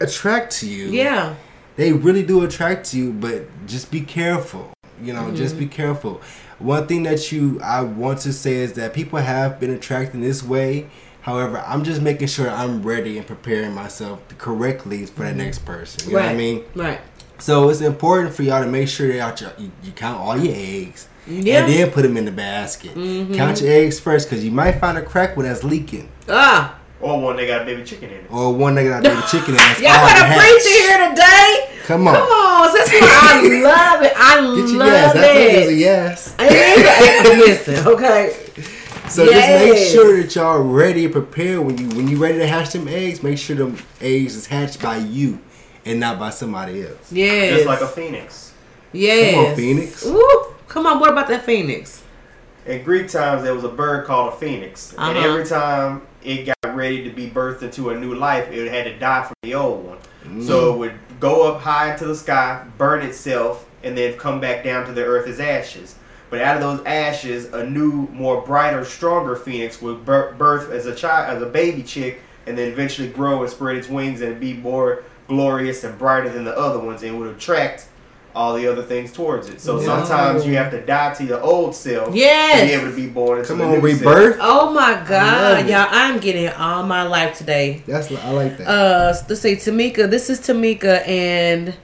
attract to you. Yeah. They really do attract to you, but just be careful. You know, just Mhm. be careful. One thing that you I want to say is that people have been attracted this way. However, I'm just making sure I'm ready and preparing myself correctly for that Mhm. next person. You know what I Right. mean? Right. So it's important for y'all to make sure that you, you count all your eggs Yeah. and then put them in the basket. Mhm. Count your eggs first because you might find a crack one that's leaking. Ah. Or one they got a baby chicken in it. Or one that got baby chicken that's Y'all got a hatched. preacher here today. Come on. Come on. That's why I love it. I Get your love yes. That's it. what it is a yes. It is. Listen, okay. So just make sure that y'all ready and prepared when you when you ready to hatch them eggs. Make sure them eggs is hatched by you and not by somebody else. Yes. Just like a phoenix. Yes. Come on, Phoenix. Ooh, come on. What about that phoenix? In Greek times, there was a bird called a phoenix, and Uh-huh. every time it got ready to be birthed into a new life, it had to die from the old one. Mm. So it would go up high into the sky, burn itself, and then come back down to the earth as ashes. But out of those ashes, a new, more brighter, stronger phoenix would birth as a child, as a baby chick, and then eventually grow and spread its wings and be more glorious and brighter than the other ones, and would attract all the other things towards it. So Wow. sometimes you have to die to your old self Yes. to be able to be born into Come the on, new rebirth. Oh my God, y'all! I'm getting all my life today. That's I like that. Uh, let's say Tamika. This is Tamika, and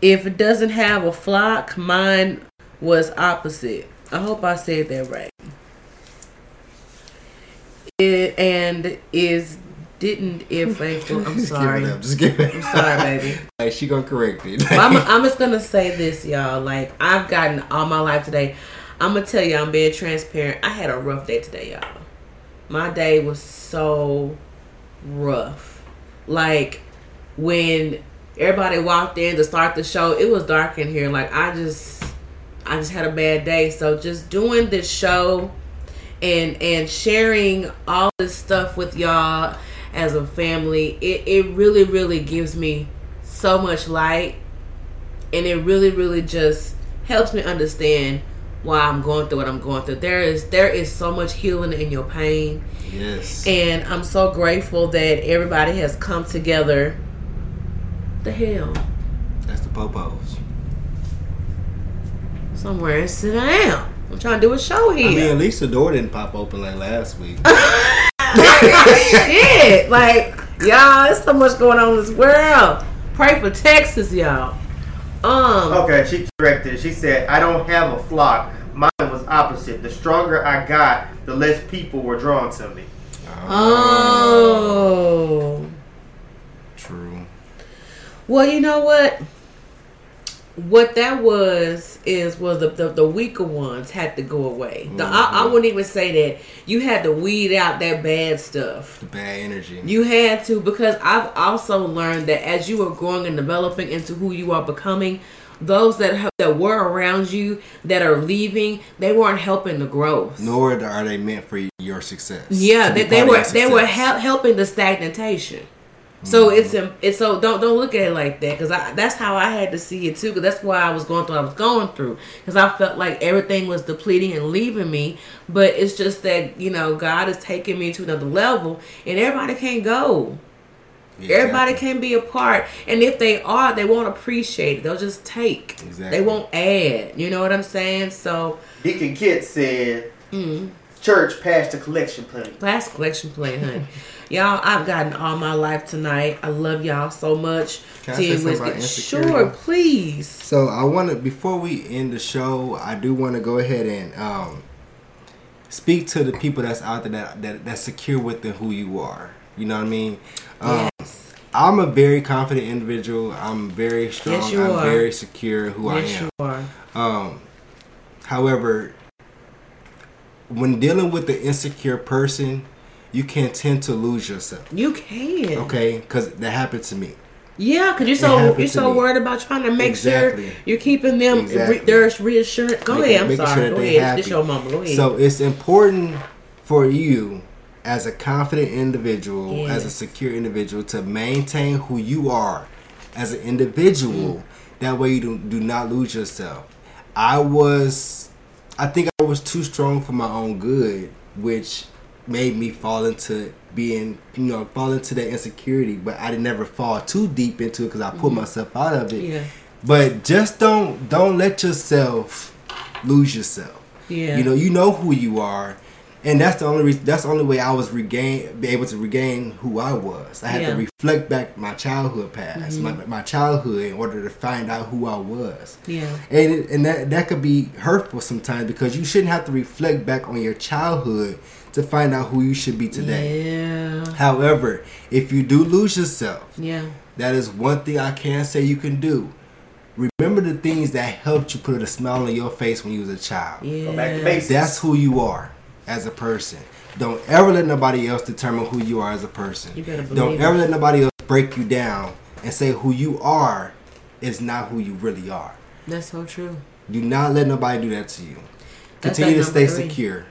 if it doesn't have a flock, mine was opposite. I hope I said that right. It and is didn't if fl- I'm Just sorry. Give it up. Just give it. I'm sorry, baby. Like she gonna correct. Well, I'm, I'm just gonna say this, y'all. Like I've gotten all my life today. I'm gonna tell you, I'm being transparent. I had a rough day today, y'all. My day was so rough. Like when everybody walked in to start the show, it was dark in here. Like I just, I just had a bad day. So just doing this show and and sharing all this stuff with y'all as a family, it, it really, really gives me so much light and it really really just helps me understand why I'm going through what I'm going through. There is there is so much healing in your pain yes. and I'm so grateful that everybody has come together. The hell, That's the popos. somewhere and sit down. I'm trying to do a show here. I mean, at least the door didn't pop open like last week. Shit, like y'all, there's so much going on in this world. Pray for Texas, y'all. Um, Okay, she corrected. She said, I don't have a flock. Mine was opposite. The stronger I got, the less people were drawn to me. oh. True. Well, you know what? What that was is was the the, the weaker ones had to go away. The, I, I mm-hmm. wouldn't even say that you had to weed out that bad stuff. The bad energy. You had to because I've also learned that as you are growing and developing into who you are becoming, those that have, that were around you that are leaving, they weren't helping the growth. Nor are they meant for your success. Yeah, they, they were they were helping the stagnation. So it's it's so don't don't look at it like that because that's how I had to see it too. Because that's why I was going through what I was going through because I felt like everything was depleting and leaving me. But it's just that you know God is taking me to another level, and everybody can't go. Yeah, Everybody exactly. can be a part, and if they are, they won't appreciate it. They'll just take. Exactly. They won't add. You know what I'm saying? So Deacon Kit said, mm, church past the collection plate. Last collection plate, honey. y'all, I've gotten all my life tonight. I love y'all so much. Can I say something about Sure, please. So I want to before we end the show, I do want to go ahead and um, speak to the people that's out there that, that that's secure within who you are. You know what I mean? Um, Yes. I'm a very confident individual. I'm very strong. Yes, you I'm are. very secure who yes, I am. you are. Um, however, when dealing with the insecure person, you can tend to lose yourself. You can. Okay, because that happened to me. Yeah, because you're so you're so me. worried about trying to make Exactly. sure you're keeping them. Exactly. Re- there's reassurance. Go Making- ahead. I'm sorry. sure Go ahead. This happy. your mama. Go ahead. So it's important for you as a confident individual, as a secure individual, to maintain who you are as an individual. Mm. That way you do, do not lose yourself. I was, I think I was too strong for my own good, which made me fall into being, you know, fall into that insecurity. But I didn't never fall too deep into it because I pulled myself out of it. Mm-hmm. yeah. But just don't don't let yourself lose yourself. Yeah. You know, you know who you are, and that's the only reason. That's the only way I was regain, be able to regain who I was. I had Yeah. to reflect back my childhood past, my, mm-hmm. my childhood, in order to find out who I was. Yeah. And it, and that that could be hurtful sometimes because you shouldn't have to reflect back on your childhood to find out who you should be today. Yeah. However, if you do lose yourself, Yeah. that is one thing I can say you can do. Remember the things that helped you put a smile on your face when you was a child. Yeah. Go back to basics. That's who you are as a person. Don't ever let nobody else determine who you are as a person. You better Don't ever it. let nobody else break you down and say who you are is not who you really are. That's so true. Do not let nobody do that to you. That's Continue to stay three. secure.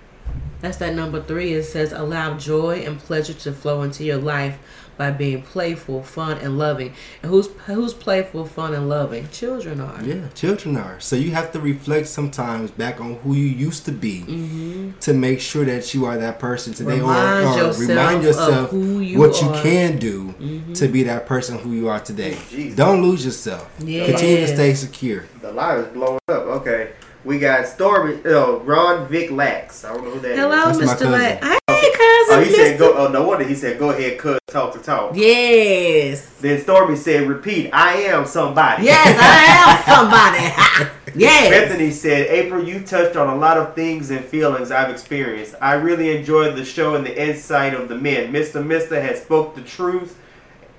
That's that number three. It says allow joy and pleasure to flow into your life by being playful, fun, and loving. And who's who's playful, fun, and loving? Children are. Yeah, children are. So you have to reflect sometimes back on who you used to be Mm-hmm. to make sure that you are that person today, Remind or, or yourself remind yourself who you what you are. Mm-hmm. can do to be that person who you are today. Jesus. Don't lose yourself. Yes. Continue to stay secure. The line is blowing up. Okay. We got Stormy, oh, Ron Vic Lax. I don't know who that is. Hello, That's my Mr. cousin. Lack. Hey, Oh, he said go. Oh, no wonder he said go ahead, cut talk to talk. Yes. Then Stormy said, repeat, I am somebody. Yes, I am somebody. yes. Bethany said, April, you touched on a lot of things and feelings I've experienced. I really enjoyed the show and the insight of the men. Mr. Mister has spoke the truth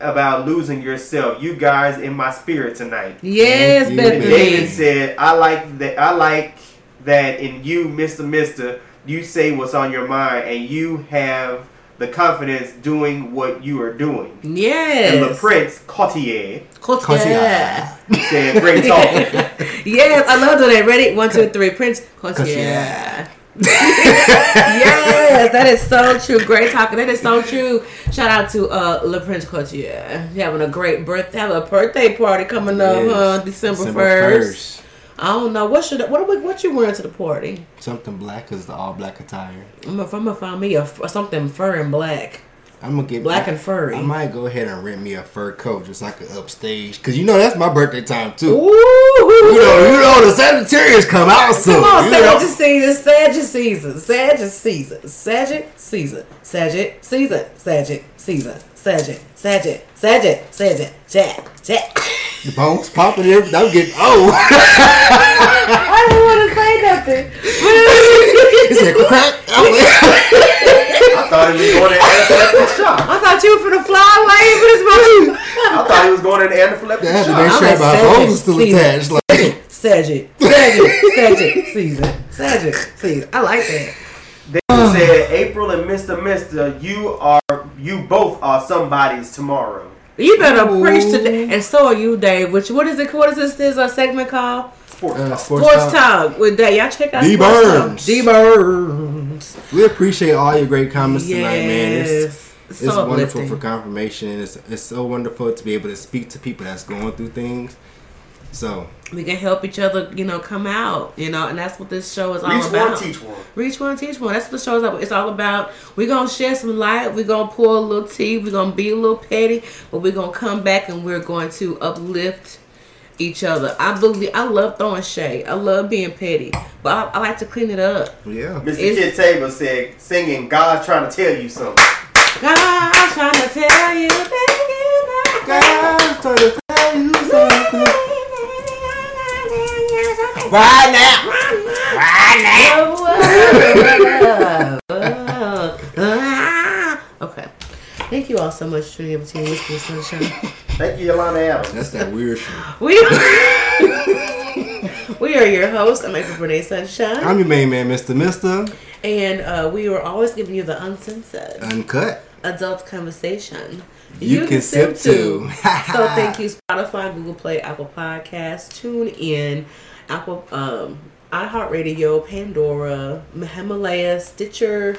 about losing yourself. You guys in my spirit tonight. Yes, Thank you, And David Bethany. said, I like that I like that in you, Mr. Mister, you say what's on your mind and you have the confidence doing what you are doing. And Yes. the Prince Cotier Cotier. said, Great talking. Yes, I love doing that. Ready? One, two, three. Prince Cotier. Cotier. yes, that is so true. Great talking. That is so true. Shout out to uh Le Prince Cotier. You having a great birthday. Have a birthday party coming up, huh? December December first. 1st. I don't know what should what are we, what you wearing to the party. Something black is the all black attire. I'm gonna, I'm gonna find me a something fur and black, I'm gonna get black and furry. I might go ahead and rent me a fur coat just so I could upstage. Cause you know that's my birthday time too. Ooh, You know, you know the Sagittarius come out soon. Come on, you know? Sagitt season, Sagitt season, Sagitt season, Sagitt season, Sagitt season, Sagitt season, Sagitt, Sagitt, Sagitt, Sagitt, Jack, Jack. The bones popping and everything. I'm getting old. I didn't want to say nothing. he said crack. I'm like- I thought he was going to anaphylactic shock. I thought you were finna fly away, but it's my I thought he was going into anaphylactic I had to shock. make I'm sure my Sagitt bones are still attached. Like, Sagitt, Sagitt, Sagitt season, Sagitt season. I like that. They said, April and Mr. Mister, you are, you both are somebody's tomorrow. You better preach today, and so are you, Dave. Which what is it? What is this? This a segment called Sports uh, talk. sports Sports talk. Talk with Dave. Y'all check out D Burns. D Burns. We appreciate all your great comments tonight, man. It's, it's So wonderful uplifting. for confirmation. It's it's so wonderful to be able to speak to people that's going through things. So we can help each other, you know, come out, you know, and that's what this show is all Reach about. Reach one, teach one. Reach one, teach one. That's what the show is about. It's all about. We're gonna share some light. We're gonna pour a little tea. We're gonna be a little petty, but we're gonna come back and we're going to uplift each other. I believe I love throwing shade. I love being petty, but I, I like to clean it up. Yeah. Mr. It's- Kid Tabor said, singing God's trying to tell you something. God, trying to tell you, God's trying to tell you something. Right now. Right now. okay. Thank you all so much for tuning in to Whiskey and Sunshine. Thank you, Yolanda Adams. That's that weird shit. We we are your hosts. I'm April Renee Sunshine, I'm your main man, Mr. Mister. and uh, we are always giving you the uncensored Uncut. adult conversation. You can sip too. so thank you, Spotify, Google Play, Apple Podcasts. Tune in, Apple, um, iHeartRadio, Pandora, Himalaya, Stitcher,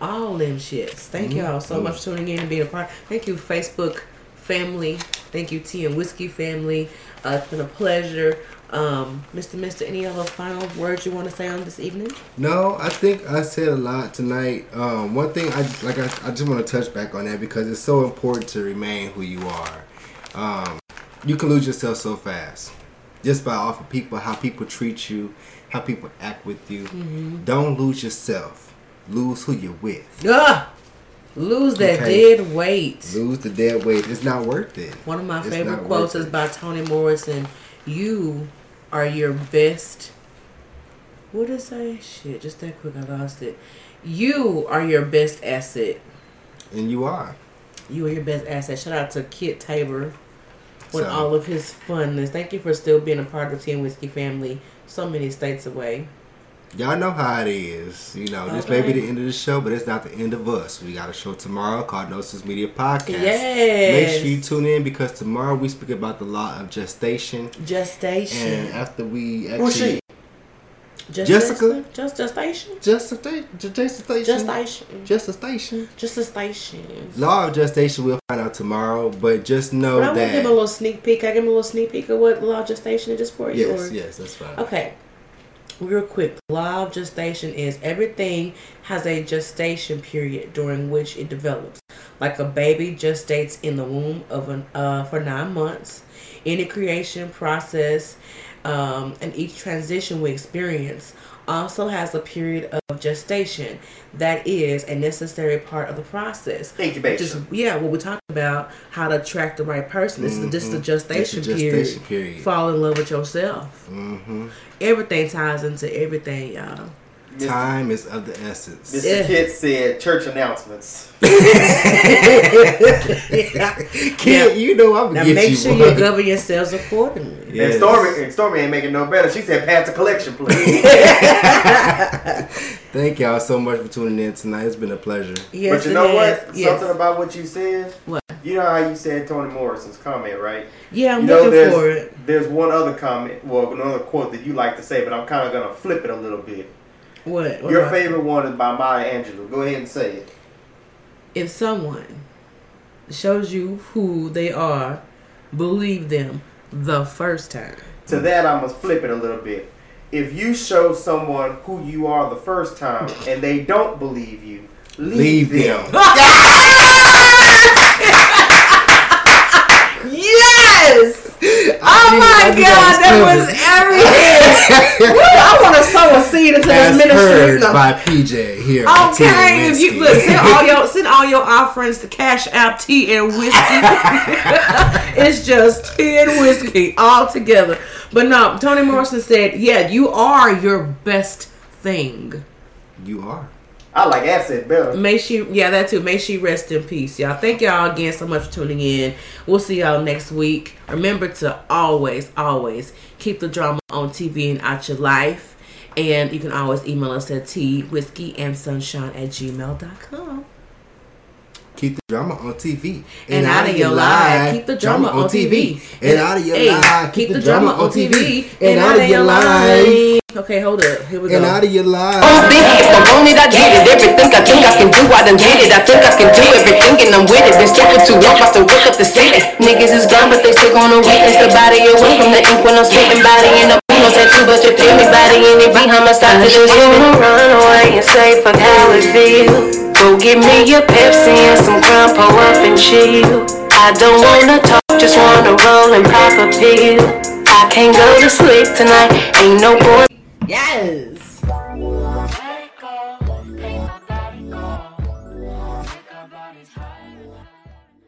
all them shits. Thank Mm-hmm. y'all so much for tuning in and being a part. Thank you, Facebook family. Thank you, Tea and Whiskey family. Uh, it's been a pleasure. Um, Mr. Mister, any other final words you want to say on this evening? No, I think I said a lot tonight. Um, one thing I like, I, I just want to touch back on that because it's so important to remain who you are. Um, you can lose yourself so fast just by off of people, how people treat you, how people act with you. Don't lose yourself. Lose who you're with. Ah, lose that Okay. dead weight. Lose the dead weight. It's not worth it. One of my It's favorite quotes is by Toni Morrison. You are your best. What did it say? Shit, just that quick, I lost it. You are your best asset. And you are. You are your best asset. Shout out to Kit Tabor with So- all of his funness. Thank you for still being a part of the Tea and Whiskey family so many states away. Y'all know how it is. You know, this may be the end of the show, but it's not the end of us. We got a show tomorrow called Gnosis Media Podcast. Make sure you tune in because tomorrow we speak about the law of gestation. Gestation. And after we actually. Gestation? Just gestation? Gestation. Gestation. Gestation. Gestation. Just a station. Law of gestation we'll find out tomorrow, but just know But I'm gonna give a little sneak peek. I give him a little sneak peek of what law of gestation is just for you. Yes, or- yes, that's fine. Okay. Real quick, law of gestation is everything has a gestation period during which it develops. Like a baby gestates in the womb of an uh, for nine months. Any creation process um, and each transition we experience also has a period of gestation that is a necessary part of the process. Incubation. Just yeah, what we talked about, how to attract the right person. This is just the Mhm. gestation, a period. gestation period. Fall in love with yourself. hmm Everything ties into everything, y'all. Time is of the essence. Mr. Yeah. Kid said church announcements. Kid, you know I'm Now gonna get make you sure one. you govern yourselves accordingly. Yes. And Stormy, and Stormy ain't making no better. She said, "Pass the collection, please." Thank y'all so much for tuning in tonight. It's been a pleasure. Yes, but you know has. what? Yes. Something about what you said. What? You know how you said Toni Morrison's comment, right? Yeah, I'm you know, looking for it. There's one other comment, well, another quote that you like to say, but I'm kind of gonna flip it a little bit. What? what Your about- favorite one is by Maya Angelou. Go ahead and say it. If someone shows you who they are, believe them the first time. To that, I must flip it a little bit. If you show someone who you are the first time and they don't believe you, leave, Leave them. them. Yes! Oh my knew- I knew God, that was everything. I want to sow a seed into this As ministry. heard No. by PJ here. on Tea and Okay, if you look, send all your send all your offerings to Cash App Tea and Whiskey. it's just tea and whiskey all together. But no, Toni Morrison said, "Yeah, you are your best thing." you are. I like asset better. May she, yeah, that too. May she rest in peace, y'all. Thank y'all again so much for tuning in. We'll see y'all next week. Remember to always, always keep the drama on TV and out your life. And you can always email us at tea, whiskey, and sunshine at gmail.com. Keep the drama on TV. And out of your life. Keep the drama on TV. And out of your life. Keep the drama on TV. And out of your life. Okay, hold up. Here we go. And out of your life. Oh, big if I want it, I get it. Everything I think I can do, I done did it. I think I can do everything and I'm with it. Been sleeping too long, about to wake up the city. Niggas is gone, but they still gonna witness the body away from the ink when I'm spitting body in a no tattoo, but you feel me body in it behind my side. I just wanna run away and say fuck how it feel. Go give me your Pepsi and some crown, pull up and chill. I don't wanna talk, just wanna roll and pop a pill. I can't go to sleep tonight. Ain't no boy. Yes.